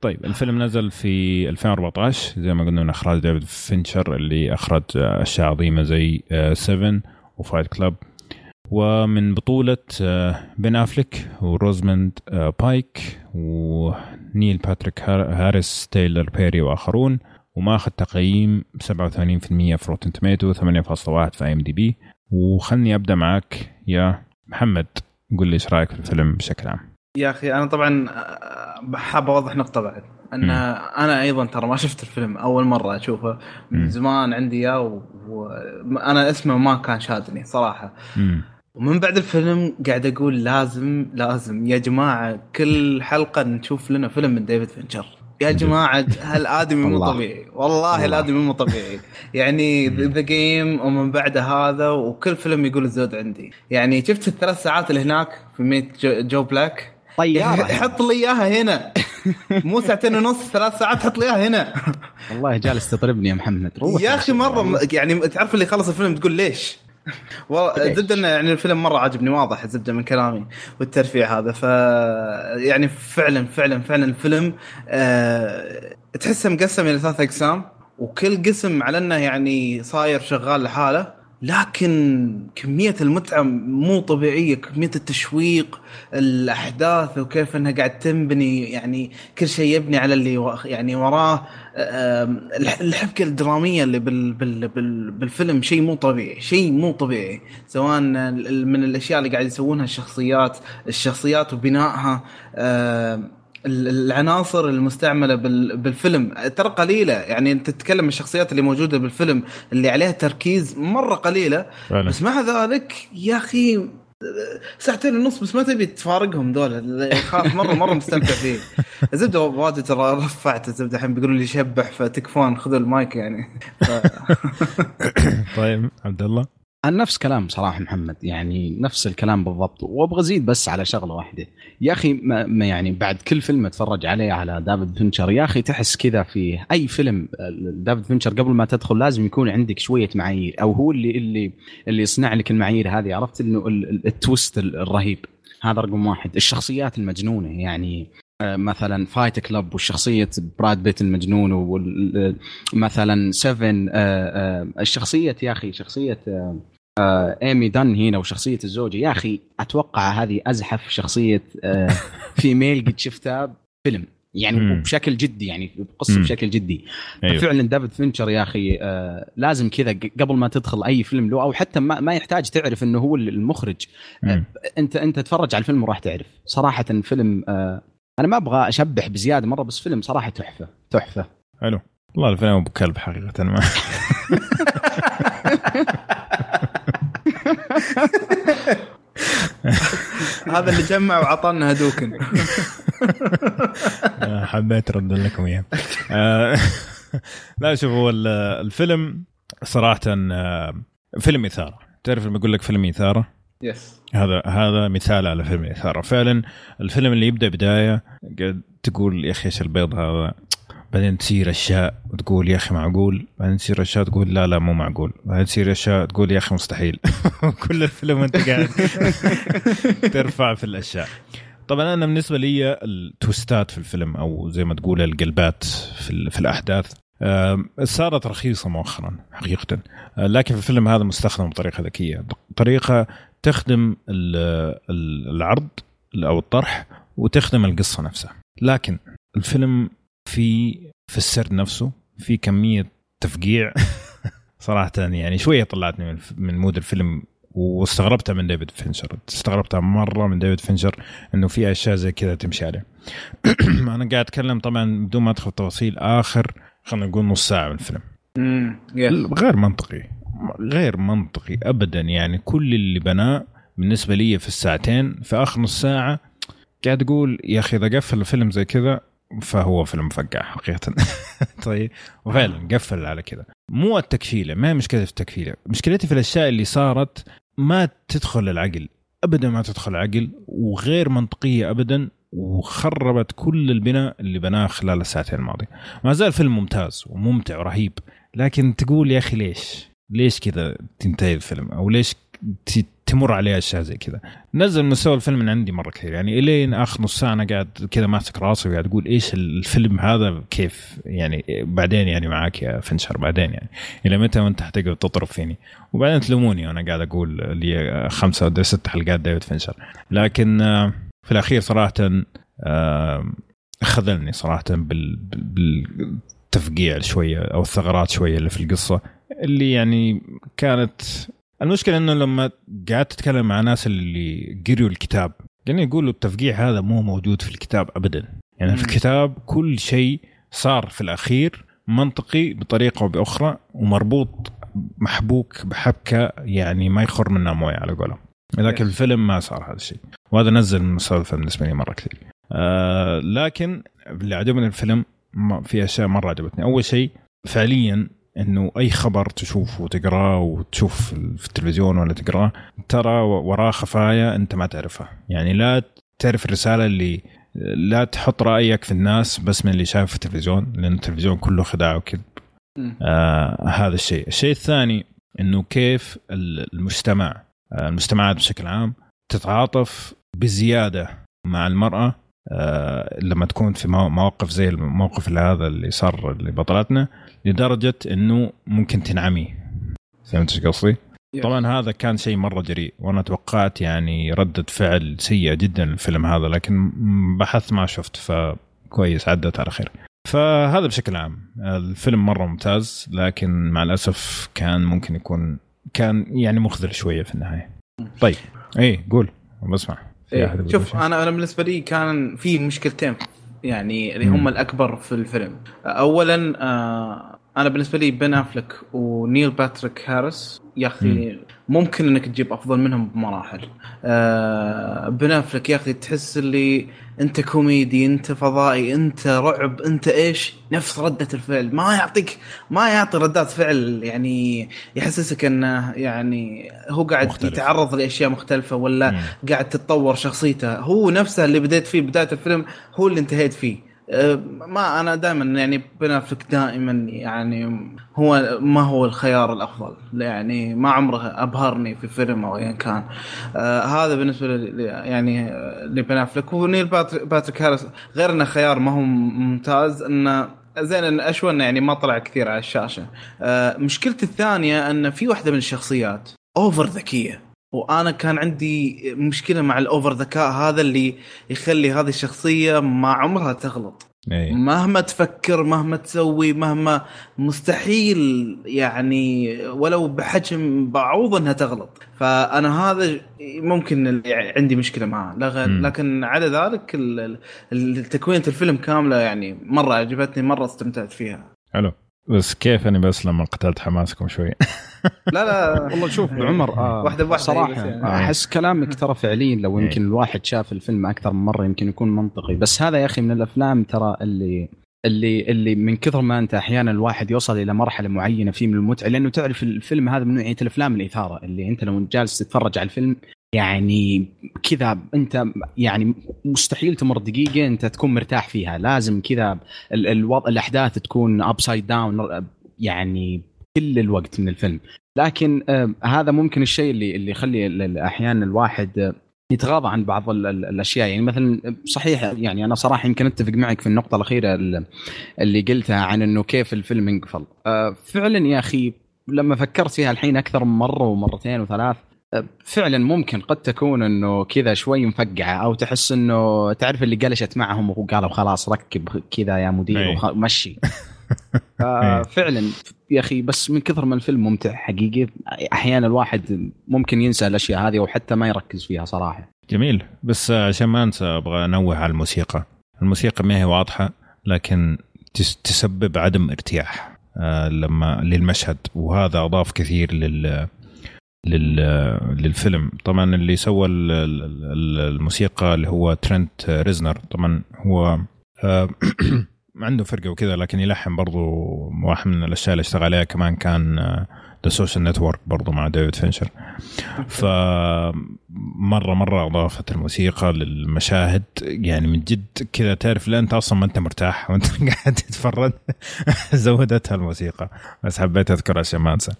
طيب الفيلم نزل في 2014 زي ما قلنا من إخراج ديفيد فينشر اللي إخرج أشياء عظيمة زي 7 و Fight Club. ومن بطولة آه، بن أفليك وروزموند آه، بايك ونيل باتريك هاريس تايلر بيري وآخرون. وماخذ تقييم 87% في Rotten Tomato 8.1 في IMDb. وخلني أبدأ معك يا محمد قول لي إيش رأيك في الفيلم بشكل عام يا أخي أنا طبعا آه، حاب أوضح نقطة بعد إن مم. أنا أيضا ترى ما شفت الفيلم أول مرة أشوفه. من زمان عندي اياه وأنا اسمه ما كان شادني صراحة مم. ومن بعد الفيلم قاعد أقول لازم لازم يا جماعة كل حلقة نشوف لنا فيلم من ديفيد فينشر يا جماعة هالآدمي مو. *laughs* طبيعي. والله الله. الادمي مو طبيعي. يعني *laughs* The Game ومن بعد هذا وكل فيلم يقول الزود عندي. يعني شفت الثلاث ساعات اللي هناك في Meet Joe, Joe Black؟ طيارة. حط لي إياها هنا. *laughs* مو ساعتين ونص ثلاث ساعات حط لي إياها هنا. والله جالس تضربني يا محمد. روح يا أخي مرة يعني تعرف اللي خلص الفيلم تقول ليش؟ والله؟ الزبده إنه يعني الفيلم مرة عجبني واضح الزبده من كلامي والترفيع هذا ف يعني فعلا فعلا فعلا الفيلم آه... تحسه مقسم إلى ثلاث أقسام وكل قسم على إنه يعني صاير شغال لحاله لكن كمية المتعة مو طبيعية كمية التشويق الأحداث وكيف أنها قاعد تنبني يعني كل شيء يبني على اللي يعني وراه آم، الح- الحبكة الدرامية اللي بال بال بال بالفيلم شيء مو طبيعي شيء مو طبيعي. سواء من الأشياء اللي قاعد يسوونها الشخصيات الشخصيات وبنائها العناصر المستعملة بال- بالفيلم. ترى قليلة. يعني أنت تتكلم الشخصيات اللي موجودة بالفيلم اللي عليها تركيز مرة قليلة. فعلا. بس مع ذلك يا أخي ساعتين ونص بس ما تبي تفارقهم دول. خاف مره مرة مستمتع فيه. الزبدة واجد ترى رفعت الزبدة الحين بيقولوا لي شبح فتكفون خذوا المايك يعني. ف... طيب عبد الله. عن نفس كلام صراحة محمد يعني نفس الكلام بالضبط. وأبغى أزيد بس على شغلة واحدة. يا أخي ما يعني بعد كل فيلم أتفرج عليه على دافيد فينشر يا أخي تحس كذا في أي فيلم دافيد فينشر قبل ما تدخل لازم يكون عندك شوية معايير أو هو اللي اللي اللي يصنع لك المعايير هذه عرفت؟ إنه ال- ال- ال twist ال- الرهيب. هذا رقم واحد. الشخصيات المجنونة يعني مثلا Fight Club وشخصيه براد بيت المجنون ومثلا 7 الشخصية يا أخي شخصية آه، آه، ايمي دان هنا وشخصية الزوجة يا أخي أتوقع هذه أزحف شخصية آه، *laughs* female قد شفتها فيلم يعني مم. بشكل جدي يعني بقصة مم. بشكل جدي أيوه فعلا دافيد فينشر يا أخي آه لازم كذا قبل ما تدخل أي فيلم له أو حتى ما, ما يحتاج تعرف إنه هو المخرج مم. انت أنت تتفرج على الفيلم وراح تعرف صراحة فيلم آه أنا ما أبغى أشبح بزيادة مرة بس فيلم صراحة تحفة تحفة. حلو. والله الفيلم أبو كلب حقيقة ما *laughs* هذا اللي جمع وعطانا هدوكن. *laughs* حبيت أرد لكم إياه. آه، *laughs* لا شوف هو ال- الفيلم صراحة آه، فيلم إثارة. تعرف لما أقول لك فيلم إثارة؟ يس هذا هذا مثال على فيلم إثارة. فعلا الفيلم اللي يبدأ بداية تقول يا أخي إيش البيض هذا؟ بعدين تصير أشياء وتقول يا أخي معقول. بعدين تصير أشياء تقول لا لا مو معقول. بعدين تصير أشياء تقول يا أخي مستحيل. *laughs* كل الفيلم وأنت قاعد *laughs* ترفع في الأشياء. طبعا أنا بالنسبة لي التوستات في الفيلم أو زي ما تقول القلبات في, في الأحداث صارت رخيصة مؤخرا حقيقه. آه، لكن في الفيلم هذا مستخدم بطريقة ذكية. طريقة تخدم ال- ال- العرض أو الطرح وتخدم القصة نفسها. لكن الفيلم في في السرد نفسه في كمية تفقيع *laughs* صراحة يعني شوية طلعتني من مود الفيلم واستغربتها من ديفيد فينشر. استغربتها مرة من ديفيد فينشر إنه في أشياء زي كذا تمشي عليه. *clears throat* أنا قاعد أتكلم طبعا بدون ما أدخل تفاصيل آخر خلينا نقول نص ساعة من الفيلم. غير منطقي. غير منطقي ابدا يعني. كل اللي بناه بالنسبة لي في الساعتين في آخر نص ساعة قاعد أقول يا أخي إذا قفل الفيلم زي كذا فهو فيلم مفقع حقيقه. *laughs* طيب وفعلا قفل على كذا. مو التكفيلة ما هي مشكلتي في التكفيلة. مشكلتي في الأشياء اللي صارت ما تدخل العقل ابدا ما تدخل العقل وغير منطقية ابدا وخربت كل البناء اللي بناه خلال الساعتين الماضية. ما زال فيلم ممتاز وممتع ورهيب لكن تقول يا أخي ليش؟ ليش كذا تنتهي الفيلم؟ أو ليش تمر عليه أشياء زي كذا؟ نزل مستوى الفيلم من عندي مرة كثير. يعني إلين آخر نص ساعة أنا قاعد كذا ماسك راسي وقاعد أقول إيش الفيلم هذا؟ كيف؟ يعني بعدين يعني معاك يا فنشر بعدين يعني. إلى متى وأنت حتقعد تطرب فيني؟ وبعدين تلوموني وأنا قاعد أقول لي خمسة أو ست حلقات ديفيد فنشر. لكن آه، في الأخير صراحة آه، خذلني صراحة بالتفقيع شوية أو الثغرات شوية اللي في القصة. اللي يعني كانت المشكلة إنه لما قعدت أتكلم مع ناس اللي قروا الكتاب يعني يقولوا التفقيع هذا مو موجود في الكتاب ابدا. يعني في الكتاب كل شيء صار في الأخير منطقي بطريقة أو بأخرى ومربوط محبوك بحبكة يعني ما يخر منها مويه على قولهم. لكن الفيلم ما صار هذا الشيء. وهذا نزل من الفيلم بالنسبة لي مرة كثير. آه لكن اللي عجبني الفيلم في أشياء مرة عجبتني. أول شيء فعليا إنه أي خبر تشوفه وتقراه وتشوف في التلفزيون ولا تقراه ترى وراه خفايا أنت ما تعرفها. يعني لا تعرف الرسالة اللي لا تحط رأيك في الناس بس من اللي شايف في التلفزيون لأن التلفزيون كله خداع وكذب. آه هذا الشيء. الشيء الثاني إنه كيف المجتمع آه المجتمعات بشكل عام تتعاطف بزيادة مع المرأة لما تكون في مواقف زي الموقف اللي هذا اللي صار لبطلتنا لدرجة إنه ممكن تنعمي. فهمت إيش قصدي؟ طبعا هذا كان شيء مرة جريء وأنا توقعت يعني ردة فعل سيئة جدا الفيلم هذا لكن بحثت ما شفت فكويس عدت على خير. فهذا بشكل عام. الفيلم مرة ممتاز لكن مع الأسف كان ممكن يكون كان يعني مخذل شوية في النهاية. طيب اي قول بسمع. إيه. شوف أنا أنا بالنسبة لي كان في مشكلتين يعني اللي هم الأكبر في الفيلم اولا آه أنا بالنسبة لي بن أفلك ونيل باتريك هارس يا أخي ممكن إنك تجيب أفضل منهم بمراحل. آه بن أفلك يا أخي تحس اللي أنت كوميدي أنت فضائي أنت رعب أنت إيش؟ نفس ردة الفعل. ما يعطيك ما يعطي ردات فعل يعني يحسسك إنه يعني هو قاعد مختلف. يتعرض لأشياء مختلفة ولا مم. قاعد تتطور شخصيته. هو نفسه اللي بديت فيه بداية الفيلم هو اللي انتهيت فيه. ما أنا دائما يعني بنافلك دائما يعني هو ما هو الخيار الأفضل. يعني ما عمره أبهرني في فيلم أو ايا كان. آه هذا بالنسبة لي يعني لبنافلك ونيل باتريك هارس غير إنه خيار ما هو ممتاز إنه زين اشوى إنه يعني ما طلع كثير على الشاشة. آه مشكلتي الثانية إن في واحدة من الشخصيات أوفر ذكية. وأنا كان عندي مشكلة مع الأوفر ذكاء هذا اللي يخلي هذه الشخصية ما عمرها تغلط. أي. مهما تفكر مهما تسوي مهما مستحيل يعني ولو بحجم بعوض إنها تغلط. فأنا هذا ممكن اللي عندي مشكلة معاه. لكن على ذلك تكوينة الفيلم كاملة يعني مرة عجبتني مرة استمتعت فيها. حلو. بس كيف أنا بس لما قتلت حماسكم شوي *laughs* لا لا والله شوف عمر آه واحدة بواحدة صراحة يعني. أحس كلامك ترى فعليا لو إيه. يمكن الواحد شاف الفيلم أكثر من مرة يمكن يكون منطقي بس هذا يا أخي من الأفلام ترى اللي اللي اللي من كثر ما أنت أحيانا الواحد يوصل إلى مرحلة معينة فيه من المتعة لأنه تعرف الفيلم هذا من نوعية الأفلام الإثارة اللي أنت لو جالس تتفرج على الفيلم يعني كذا انت يعني مستحيل تمر دقيقة انت تكون مرتاح فيها. لازم كذا الوضع الأحداث تكون upside down يعني كل الوقت من الفيلم. لكن آه هذا ممكن الشيء اللي اللي يخلي أحيانا الواحد يتغاضى عن بعض الأشياء. يعني مثلا صحيح يعني أنا صراحة يمكن أتفق معك في النقطة الأخيرة اللي قلتها عن إنه كيف الفيلم انقفل آه فعلا يا أخي لما فكرت فيها الحين أكثر من مرة ومرتين وثلاث فعلا ممكن قد تكون إنه كذا شوي مفقعة أو تحس إنه تعرف اللي قلشت معهم وقالوا خلاص ركب كذا يا مدير ومشي *laughs* فعلا يا أخي بس من كثر ما الفيلم ممتع حقيقي أحيانا الواحد ممكن ينسى الأشياء هذه وحتى ما يركز فيها صراحة. جميل. بس عشان ما أنسى أبغى أنوه على الموسيقى. الموسيقى ما هي واضحة لكن تسبب عدم ارتياح آه، لما للمشهد. وهذا أضاف كثير لل للفيلم. طبعا اللي سوى الموسيقى اللي هو ترنت ريزنر طبعا هو آه، *clears throat* عنده فرقة وكذا لكن يلحن برضو واحد من الأشياء اللي اشتغل عليها كمان كان The Social Network برضو مع ديفيد فينشر ف مرة أضافت الموسيقى للمشاهد. يعني من جد كذا تعرف لا أنت أصلا ما أنت مرتاح وانت *laughs* قاعد تتفرج. زودتها الموسيقى بس حبيت أذكر عشان ما أنسى.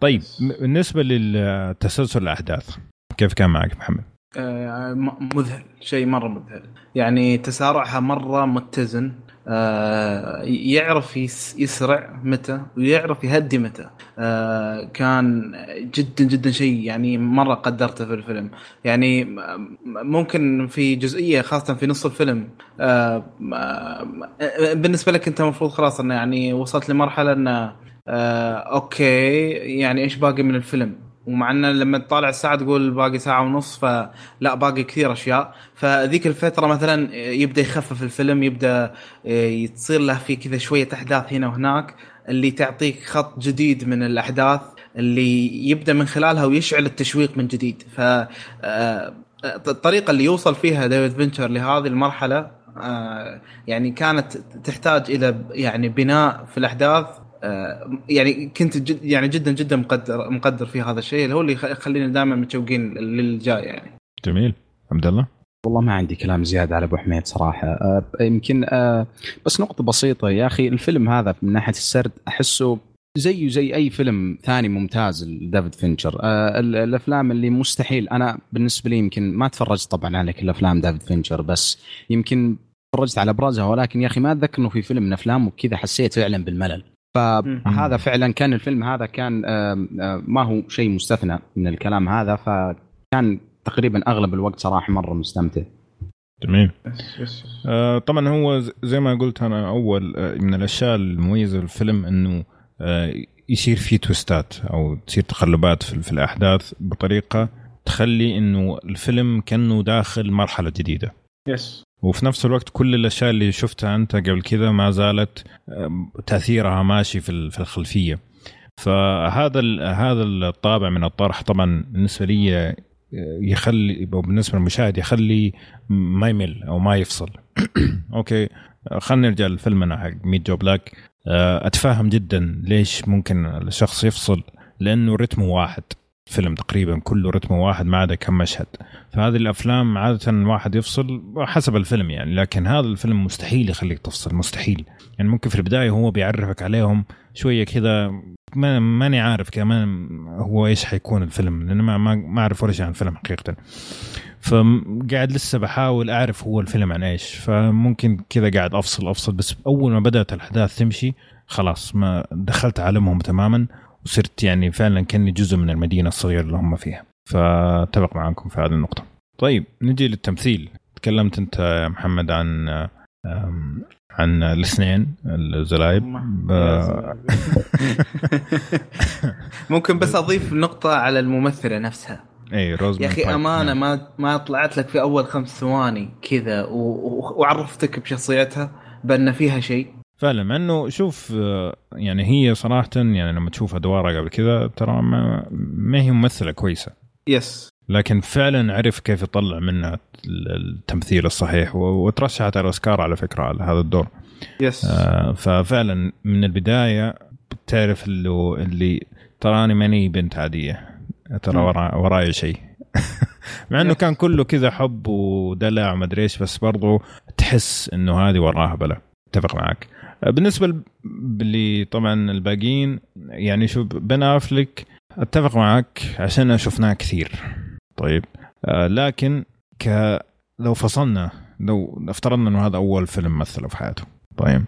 طيب بالنسبة للتسلسل الأحداث كيف كان معك محمد؟ آه، مذهل شيء مرة مذهل. يعني تسارعها مرة متزن. يعرف يسرع متى ويعرف يهدي متى. آه، كان جدا جدا شيء يعني مرة قدرته في الفيلم. يعني ممكن في جزئية خاصة في نص الفيلم بالنسبة لك أنت المفروض خلاص إنه يعني وصلت لمرحلة إنه أوكي يعني إيش باقي من الفيلم؟ ومع ان لما تطالع الساعة تقول باقي ساعة ونص فلا باقي كثير أشياء. فذيك الفترة مثلا يبدأ يخفف الفيلم يبدأ آه، تصير له في كذا شوية أحداث هنا وهناك اللي تعطيك خط جديد من الأحداث اللي يبدأ من خلالها ويشعل التشويق من جديد. ف آه، الطريقة اللي يوصل فيها ديفيد فينشر لهذه المرحلة آه، يعني كانت تحتاج إلى يعني بناء في الأحداث آه، يعني كنت جد يعني جدا جدا مقدر مقدر في هذا الشيء اللي هو اللي يخلينا دائما متشوقين للجاي يعني. جميل. عبد الله؟ والله ما عندي كلام زيادة على أبو حميد صراحة. أه يمكن أه بس نقطة بسيطة يا أخي الفيلم هذا من ناحية السرد أحسه زيه زي أي فيلم ثاني ممتاز لديفيد فينشر. أه الأفلام اللي مستحيل أنا بالنسبة لي يمكن ما تفرجت طبعا على كل افلام ديفيد فينشر بس يمكن تفرجت على أبرزها ولكن يا أخي ما أتذكر إنه في فيلم من افلامه كذا حسيت فعلا بالملل. فهذا فعلا كان الفيلم هذا كان ما هو شيء مستثنى من الكلام هذا فكان تقريبا أغلب الوقت صراحة مرة مستمتع. جميل. آه طبعا هو زي ما قلت أنا أول آه، من الأشياء المميزة في الفيلم إنه آه يصير في تويستات أو تصير تقلبات في, في الأحداث بطريقة تخلي إنه الفيلم كأنه داخل مرحلة جديدة. يس وفي نفس الوقت كل الأشياء اللي شفتها أنت قبل كذا ما زالت تأثيرها ماشي في في الخلفية. فهذا هذا الطابع من الطرح طبعا بالنسبة لي آه، يخلي بالنسبة للمشاهد يخلي ما يمل أو ما يفصل. *coughs* okay خلينا نرجع لفيلمنا حق Meet Joe Black. أتفهم جدا ليش ممكن الشخص يفصل لأنه رتمه واحد. فيلم تقريبا كله رتمه واحد ما عدا كم مشهد. فهذه الأفلام عادة الواحد يفصل حسب الفيلم يعني لكن هذا الفيلم مستحيل يخليك تفصل مستحيل. يعني ممكن في البداية هو بيعرفك عليهم شوية كذا ماني عارف كمان هو إيش حيكون الفيلم لأن ما ما أعرف ولا شيء عن الفيلم حقيقة. فقاعد لسه بحاول أعرف هو الفيلم عن إيش فممكن كذا قاعد افصل أفصل بس أول ما بدأت الأحداث تمشي خلاص ما دخلت عالمهم تماما. وصرت يعني فعلا كأني جزء من المدينة الصغيرة اللي هم فيها. فاتفق معاكم في هذه النقطة. طيب نجي للتمثيل. تكلمت أنت يا محمد عن عن الاثنين الزلايب. *laughs* ممكن بس أضيف نقطة على الممثلة نفسها. اي روز يا أخي أمانة ما ما طلعت لك في أول خمس ثواني كذا وعرفتك بشخصيتها بأن فيها شيء. فعلا مع إنه شوف يعني هي صراحة يعني لما تشوف أدوارها قبل كذا ترى ما, ما هي ممثلة كويسة. yes لكن فعلا عرف كيف يطلع منها التمثيل الصحيح وترشحت على الاوسكار على فكرة على هذا الدور. yes آه ففعلا من البداية تعرف اللي اللي تراني ماني بنت عادية. ترى ورا وراي شيء. *laughs* مع إنه كان كله كذا حب ودلع وما أدري إيش بس برضو تحس إنه هذه وراها بلا. أتفق معك. بالنسبة اللي طبعا الباقيين يعني شوف بن افلك أتفق معك عشان شفناه كثير. طيب. آه لكن ك لو فصلنا لو افترضنا إنه هذا أول فيلم مثله في حياته. طيب.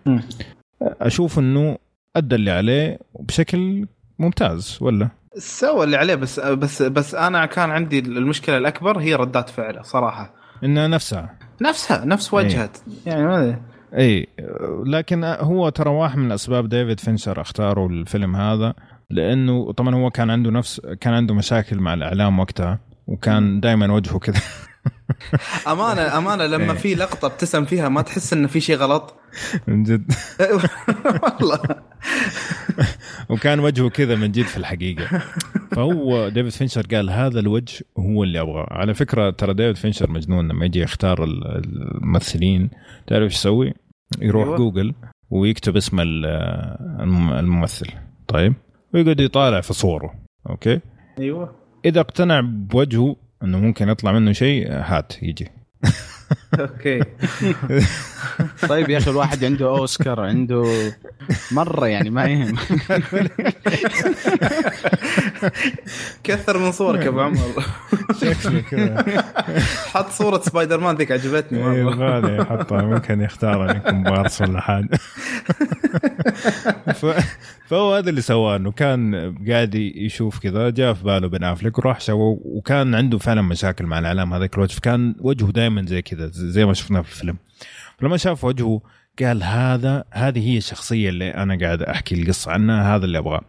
أشوف إنه أدى اللي عليه بشكل ممتاز ولا؟ سوى اللي عليه بس بس بس أنا كان عندي المشكلة الأكبر هي ردات فعله صراحة. إنها نفسها. نفسها نفس وجهه يعني ما إي لكن هو ترى واحد من أسباب ديفيد فينشر اختاروا الفيلم هذا لأنه طبعا هو كان عنده نفس كان عنده مشاكل مع الإعلام وقتها وكان دائما وجهه كذا. *laughs* أمانة أمانة لما إيه. في لقطة ابتسم فيها ما تحس انه في شيء غلط؟ *laughs* من جد. والله. *laughs* وكان وجهه كذا من جد في الحقيقة. فهو ديفيد فينشر قال هذا الوجه هو اللي أبغاه. على فكرة ترى ديفيد فينشر مجنون لما يجي يختار الممثلين. تعرف إيش يسوي؟ يروح أيوة. جوجل ويكتب اسم ال- الم- الممثل. طيب. ويقعد يطالع في صوره. okay؟ أيوه. إذا اقتنع بوجهه إنه ممكن يطلع منه شيء هات يجي. *laughs* okay. *laughs* *laughs* طيب يا أخي الواحد عنده أوسكار عنده مرة يعني ما يهم. *laughs* كثر من صورك يا أبو عمر. *laughs* شكله كذا. حط صورة سبايدر مان ذيك عجبتني أيوه مره غالي يحطها ممكن يختار انه يكون بارس ولا حاجة ف... فهو هذا اللي سواه إنه كان قاعد يشوف كذا جاء في باله بن افلك وراح سوى وكان عنده فعلا مشاكل مع الإعلام هذاك الوجه فكان وجهه دائما زي كذا زي ما شفناه في الفيلم. فلما شاف وجهه قال هذا هذه هي الشخصية اللي أنا قاعد أحكي القصة عنها هذا اللي أبغاه.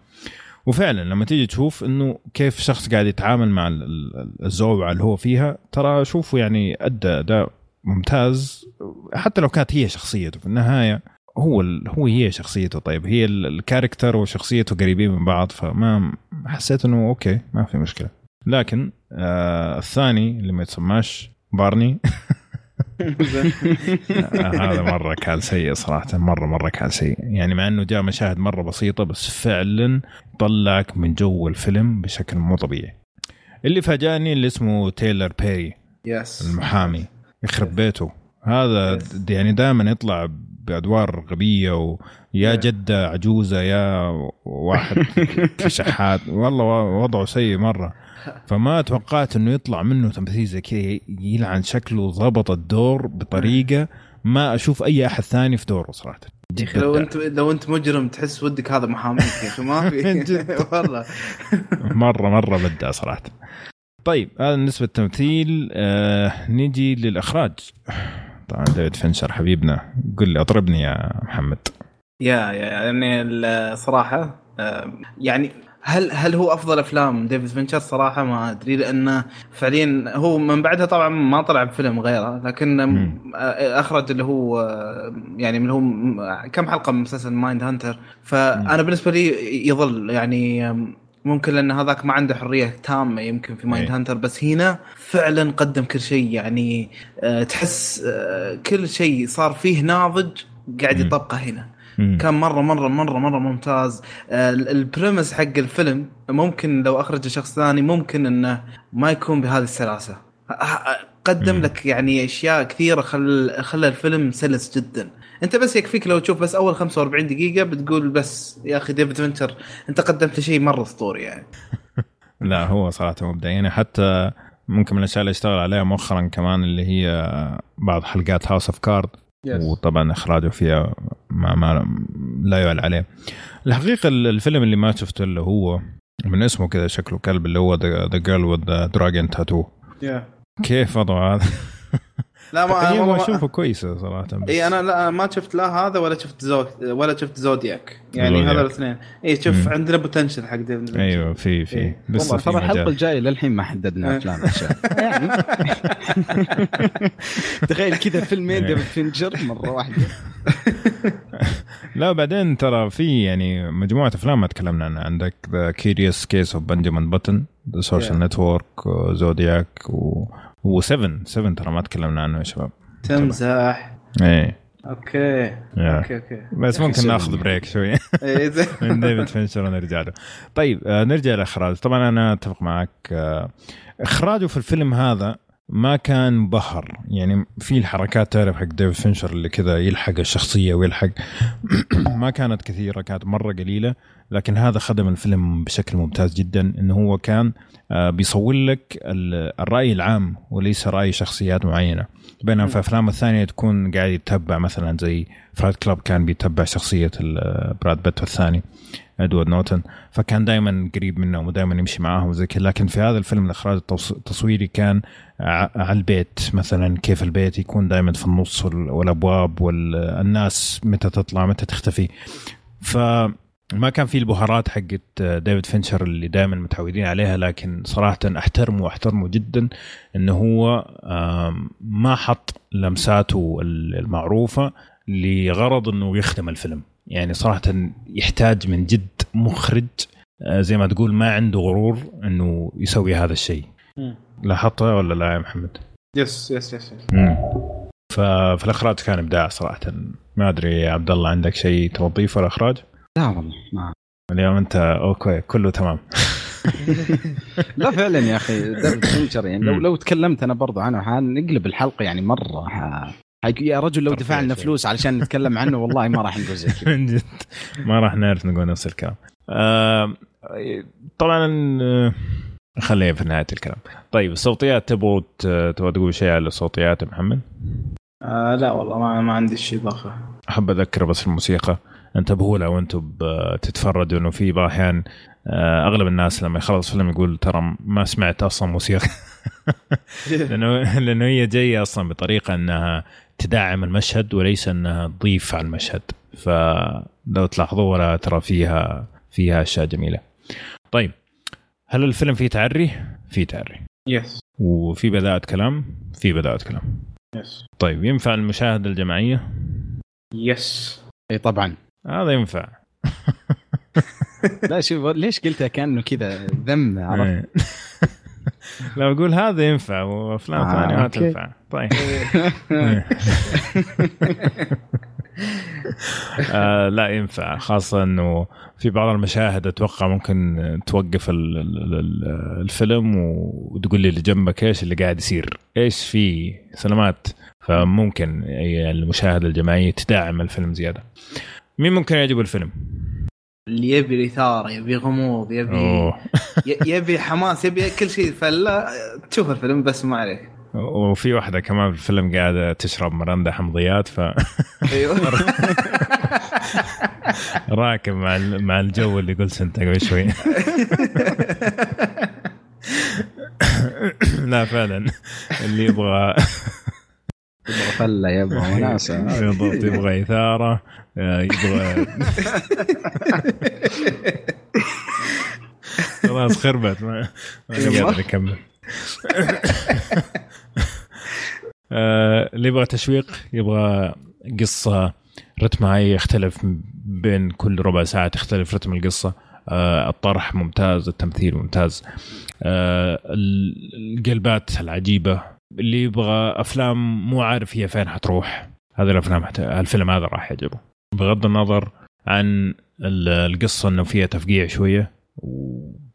وفعلا لما تيجي تشوف إنه كيف شخص قاعد يتعامل مع ال- ال- الزوبعه اللي هو فيها ترى شوفوا يعني أدى أداء ممتاز. حتى لو كانت هي شخصيته في النهاية هو هو هي شخصيته. طيب هي ال- ال character وشخصيته قريبين من بعض فما حسيت إنه okay ما في مشكلة. لكن آه الثاني اللي ما يتسماش بارني. *laughs* هذا مرة كان سيء صراحة مرة مرة كان سيء. يعني مع إنه جاء مشاهد مرة بسيطة بس فعلا طلعك من جو الفيلم بشكل مو طبيعي. اللي فاجأني اللي اسمه تايلر بيري yes المحامي يخرب بيته. هذا يعني دائما يطلع بأدوار غبية ويا. جدة عجوزة يا واحد *laughs* شحات. والله وضعه سيء مرة. فما توقعت إنه يطلع منه تمثيل زي كذا يلعن شكله ضبط الدور بطريقة ما أشوف أي أحد ثاني في دوره صراحة. يا أخي لو انت لو أنت مجرم تحس ودك هذا محاميك يا أخي ما في. *laughs* *laughs* والله. مره مرة بدع صراحة. طيب هذا بالنسبة للتمثيل آه نيجي للإخراج. طبعا ديفيد فينشر حبيبنا قل لي اطربني يا محمد. يا يا يعني الصراحه آه، يعني هل هل هو أفضل أفلام ديفيد فينشر صراحة ما أدري لأنه فعليا هو من بعدها طبعا ما طلع بفيلم غيره لكن مم. أخرج اللي هو يعني اللي هو كم حلقة من مسلسل Mindhunter فأنا بالنسبة لي يظل يعني ممكن لأن هذاك ما عنده حرية تامة يمكن في Mind إيه. Hunter بس هنا فعلا قدم كل شيء يعني تحس كل شيء صار فيه ناضج قاعد. يطبقه هنا مم. كان مرة مرة مرة مرة ممتاز. آه، ال- ال premise حق الفيلم ممكن لو اخرجه شخص ثاني ممكن إنه ما يكون بهذه السلاسة. قدم مم. لك يعني أشياء كثيرة خل خلى الفيلم سلس جدا. أنت بس يكفيك لو تشوف بس أول 45 دقيقة بتقول بس يا أخي ديفيد فينشر أنت قدمت شيء مرة أسطوري يعني. *laughs* لا هو صراحة مبدع يعني حتى ممكن من الأشياء اللي أشتغل عليها مؤخرا كمان اللي هي بعض حلقات House of Cards وطبعا إخراجه فيها ما, ما لا يعلى عليه. الحقيقة ال- الفيلم اللي ما شفته اللي هو من اسمه كذا شكله كلب اللي هو The Girl with Dragon Tattoo كيف وضعه هذا؟ *laughs* لا ما ما- اشوفه كويسة صراحة بس إي أنا لا ما شفت لا هذا ولا شفت Zod ولا شفت Zodiac يعني. هذا الاثنين إي شوف مم. عندنا potential حق فينشر. أيوه في في إيه. في ترى الحلقة الجاية للحين ما حددنا. أفلام *laughs* يعني *laughs* تخيل كذا فيلمين. ديفيد فينشر مرة واحدة *laughs* لا بعدين ترى في يعني مجموعة أفلام ما تكلمنا عنها عندك The Curious Case of Benjamin Button The Social. Network Zodiac و و7 7 ترى ما تكلمنا عنه يا شباب. تمزح. إيه. okay. يا. okay okay. بس ممكن. ناخذ break شوي. *laughs* إيه، زين. من ديفيد فينشر ونرجع له. طيب آه، نرجع للاخراج طبعا أنا أتفق معك آه، إخراجه في الفيلم هذا ما كان مبهر يعني في الحركات تعرف حق ديفيد فينشر اللي كذا يلحق الشخصية ويلحق. *coughs* ما كانت كثيرة كانت مرة قليلة. لكن هذا خدم الفيلم بشكل ممتاز جدا إنه هو كان آه، بيصور لك ال- الرأي العام وليس رأي شخصيات معينة. بينما في أفلام الثانية تكون قاعد يتبع مثلا زي Fight Club كان بيتبع شخصية ال- براد بيت الثاني إدوارد نوتن فكان دائما قريب منهم ودائما يمشي معاهم وزي كذا. لكن في هذا الفيلم الإخراج التص- التصويري كان على البيت. مثلا كيف البيت يكون دائما في النص وال- والأبواب والناس متى تطلع متى تختفي. فما كان في البهارات حقت ديفيد فينشر اللي دائما متعودين عليها لكن صراحة أحترمه وأحترمه جدا إنه هو ما حط لمساته المعروفة لغرض إنه يخدم الفيلم يعني صراحة يحتاج من جد مخرج آه، زي ما تقول ما عنده غرور إنه يسوي هذا الشيء. لاحظتها ولا لا يا محمد؟ yes yes yes yes. مم. ففي الإخراج كان إبداع صراحة ما أدري يا عبد الله عندك شيء في الاخراج؟ لا والله ما اليوم أنت okay كله تمام. *laughs* لا فعلا يا أخي يعني لو لو تكلمت أنا برضو عنه حنقلب الحلقة يعني مرة. ح... يا رجل لو دفع لنا فلوس علشان نتكلم عنه والله ما راح نقول زي كذا. *laughs* من جد. ما راح نعرف نقول نفس الكلام. آه طبعا آه، خلينا في نهاية الكلام. طيب الصوتيات تبغوا تبغى تقول شيء على الصوتيات يا محمد؟ آه لا والله ما, ما عندي شيء اضافه أحب اذكر بس الموسيقى. انتبهوا لها وأنتم تتفرجوا إنه في بعض الاحيان آه، أغلب الناس لما يخلص فيلم يقول ترى ما سمعت أصلا موسيقى. *laughs* لأنه لأنه هي جاية أصلا بطريقة إنها تدعم المشهد وليس إنها تضيف على المشهد. فلو تلاحظوا ولا ترى فيها فيها أشياء جميلة. طيب هل الفيلم فيه تعري؟ فيه تعري. يس وفي بداءة كلام؟ في بداءة كلام. يس طيب ينفع المشاهدة الجماعية؟ يس إي طبعا. هذا ينفع. لا شوف ليش قلتها كأنه كذا ذم عرفت؟ إيه. *laughs* لو أقول هذا ينفع وأفلام آه ثانية ما تنفع. طيب. *laughs* آه لا ينفع. خاصة إنه في بعض المشاهد أتوقع ممكن توقف الفيلم وتقول لي اللي جنبك إيش اللي قاعد يصير؟ إيش في سلامات؟ فممكن المشاهدة الجماعية تدعم الفيلم زيادة. مين ممكن يعجبه الفيلم؟ اللي يبي الإثارة يبي غموض يبي *laughs* يبي حماس يبي كل شيء. فلا تشوف الفيلم بس ما عليك. وفي واحدة كمان في الفيلم قاعدة تشرب مرندا حمضيات ف أيوه. *laughs* راكب مع مع الجو اللي قلت أنت قبل شوي. *laughs* لا فعلا. اللي يبغى يبغى فله يبغى وناسه بالضبط يبغى إثارة يبغى. *laughs* خلاص خربت. ما قادر أكمل. *laughs* آه، اللي يبغى تشويق يبغى قصة رتمها يختلف بين كل ربع ساعة تختلف رتم القصة. آه، الطرح ممتاز التمثيل ممتاز. آه، القلبات العجيبة. اللي يبغى أفلام مو عارف هي فين حتروح. هذه الأفلام حت... الفيلم هذا راح يعجبه. بغض النظر عن القصة إنه فيها تفقيع شوية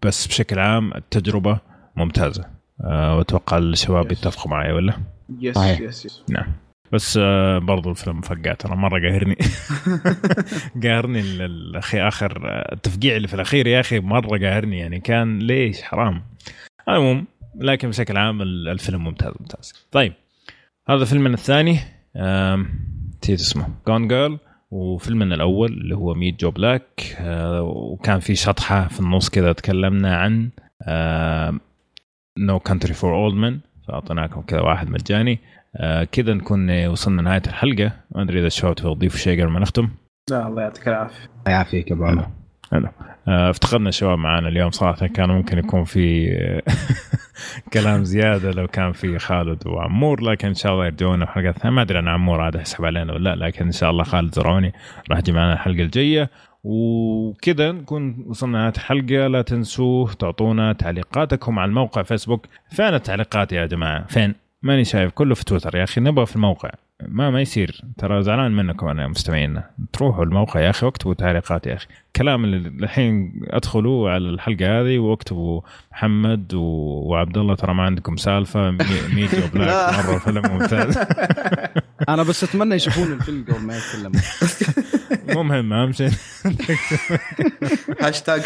بس بشكل عام التجربة ممتازة. أه وأتوقع الشباب يتفقوا معي ولا؟ yes yes yes نعم. بس آه، برضو الفيلم فقع ترى مرة قاهرني *laughs* قاهرني الاخي آخر التفقيع اللي في الأخير يا أخي مرة قاهرني يعني كان ليش؟ حرام. المهم لكن بشكل عام الفيلم ممتاز ممتاز. طيب هذا فيلمنا الثاني نسيت اسمه. Gone Girl وفيلمنا الأول اللي هو Meet Joe Black وكان في شطحة في النص كذا تكلمنا عن No Country for Old Men فأعطيناكم كذا واحد مجاني. آه، كذا نكون وصلنا نهاية الحلقة. ما أدري إذا الشباب تبغى تضيفوا شيء قبل ما نختم لا الله يعطيك العافية. الله يعافيك أبو عمر. حلو افتقدنا الشباب معنا اليوم صراحة كان ممكن يكون في *laughs* كلام زيادة لو كان في خالد وعمور لكن إن شاء الله يرجعون حلقات ثانية ما أدري عن عمور عاد يحسب علينا ولا لا لكن إن شاء الله خالد زرعوني راح يجي معنا الحلقة الجاية. وكذا نكون وصلنا نهايه الحلقة. لا تنسوا تعطونا تعليقاتكم على الموقع فيسبوك. فين التعليقات يا جماعة؟ فين؟ ماني شايف كله في تويتر يا أخي نبغى في الموقع. ما ما يصير. ترى زعلان منكم انا مستمعينا تروحوا الموقع يا أخي واكتبوا تعليقات يا أخي. اللي الحين ادخلوا على الحلقة هذه واكتبوا محمد وعبد الله ترى ما عندكم سالفة. Meet *laughs* Joe Black مرة فيلم ممتاز. *laughs* أنا بس أتمنى يشوفون الفيلم قبل ما يتكلموا. *laughs* مو مهم اهم شيء. هاشتاج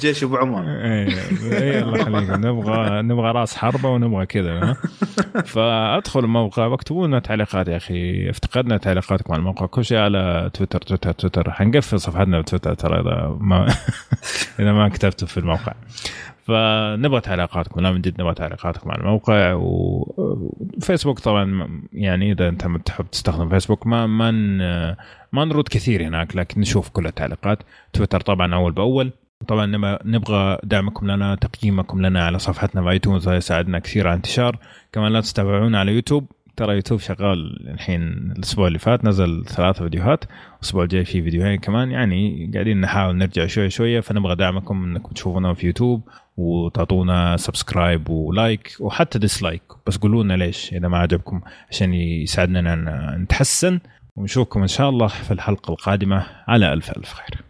جيش أبو عمر. اي الله يخليك. نبغى نبغى راس حربة ونبغى كذا فادخلوا الموقع واكتبوا لنا تعليقات يا أخي. افتقدنا تعليقاتكم على الموقع. كل شيء على تويتر تويتر تويتر. حنقفل صفحتنا بتويتر ترى إذا ما *laughs* إذا ما كتبتوا في الموقع. فنبغى تعليقاتكم. لا من جد نبغى تعليقاتكم على الموقع. وفيسبوك طبعا يعني إذا أنت تحب تستخدم فيسبوك ما ما ما نرد كثير هناك لكن نشوف كل التعليقات. تويتر طبعا أول بأول. طبعا نبغى دعمكم لنا تقييمكم لنا على صفحتنا في آيتونز يساعدنا كثير على انتشار كمان لا تتابعونا على يوتيوب. ترى يوتيوب شغال الحين الأسبوع اللي فات نزل ثلاث فيديوهات. الأسبوع الجاي في فيديوهين كمان. يعني قاعدين نحاول نرجع شوية شوية. فنبغى دعمكم إنكم تشوفونا في يوتيوب وتعطونا subscribe و like وحتى dislike بس قولوا لنا ليش إذا ما عجبكم عشان يساعدنا نتحسن. ونشوفكم إن شاء الله في الحلقة القادمة. على ألف ألف خير.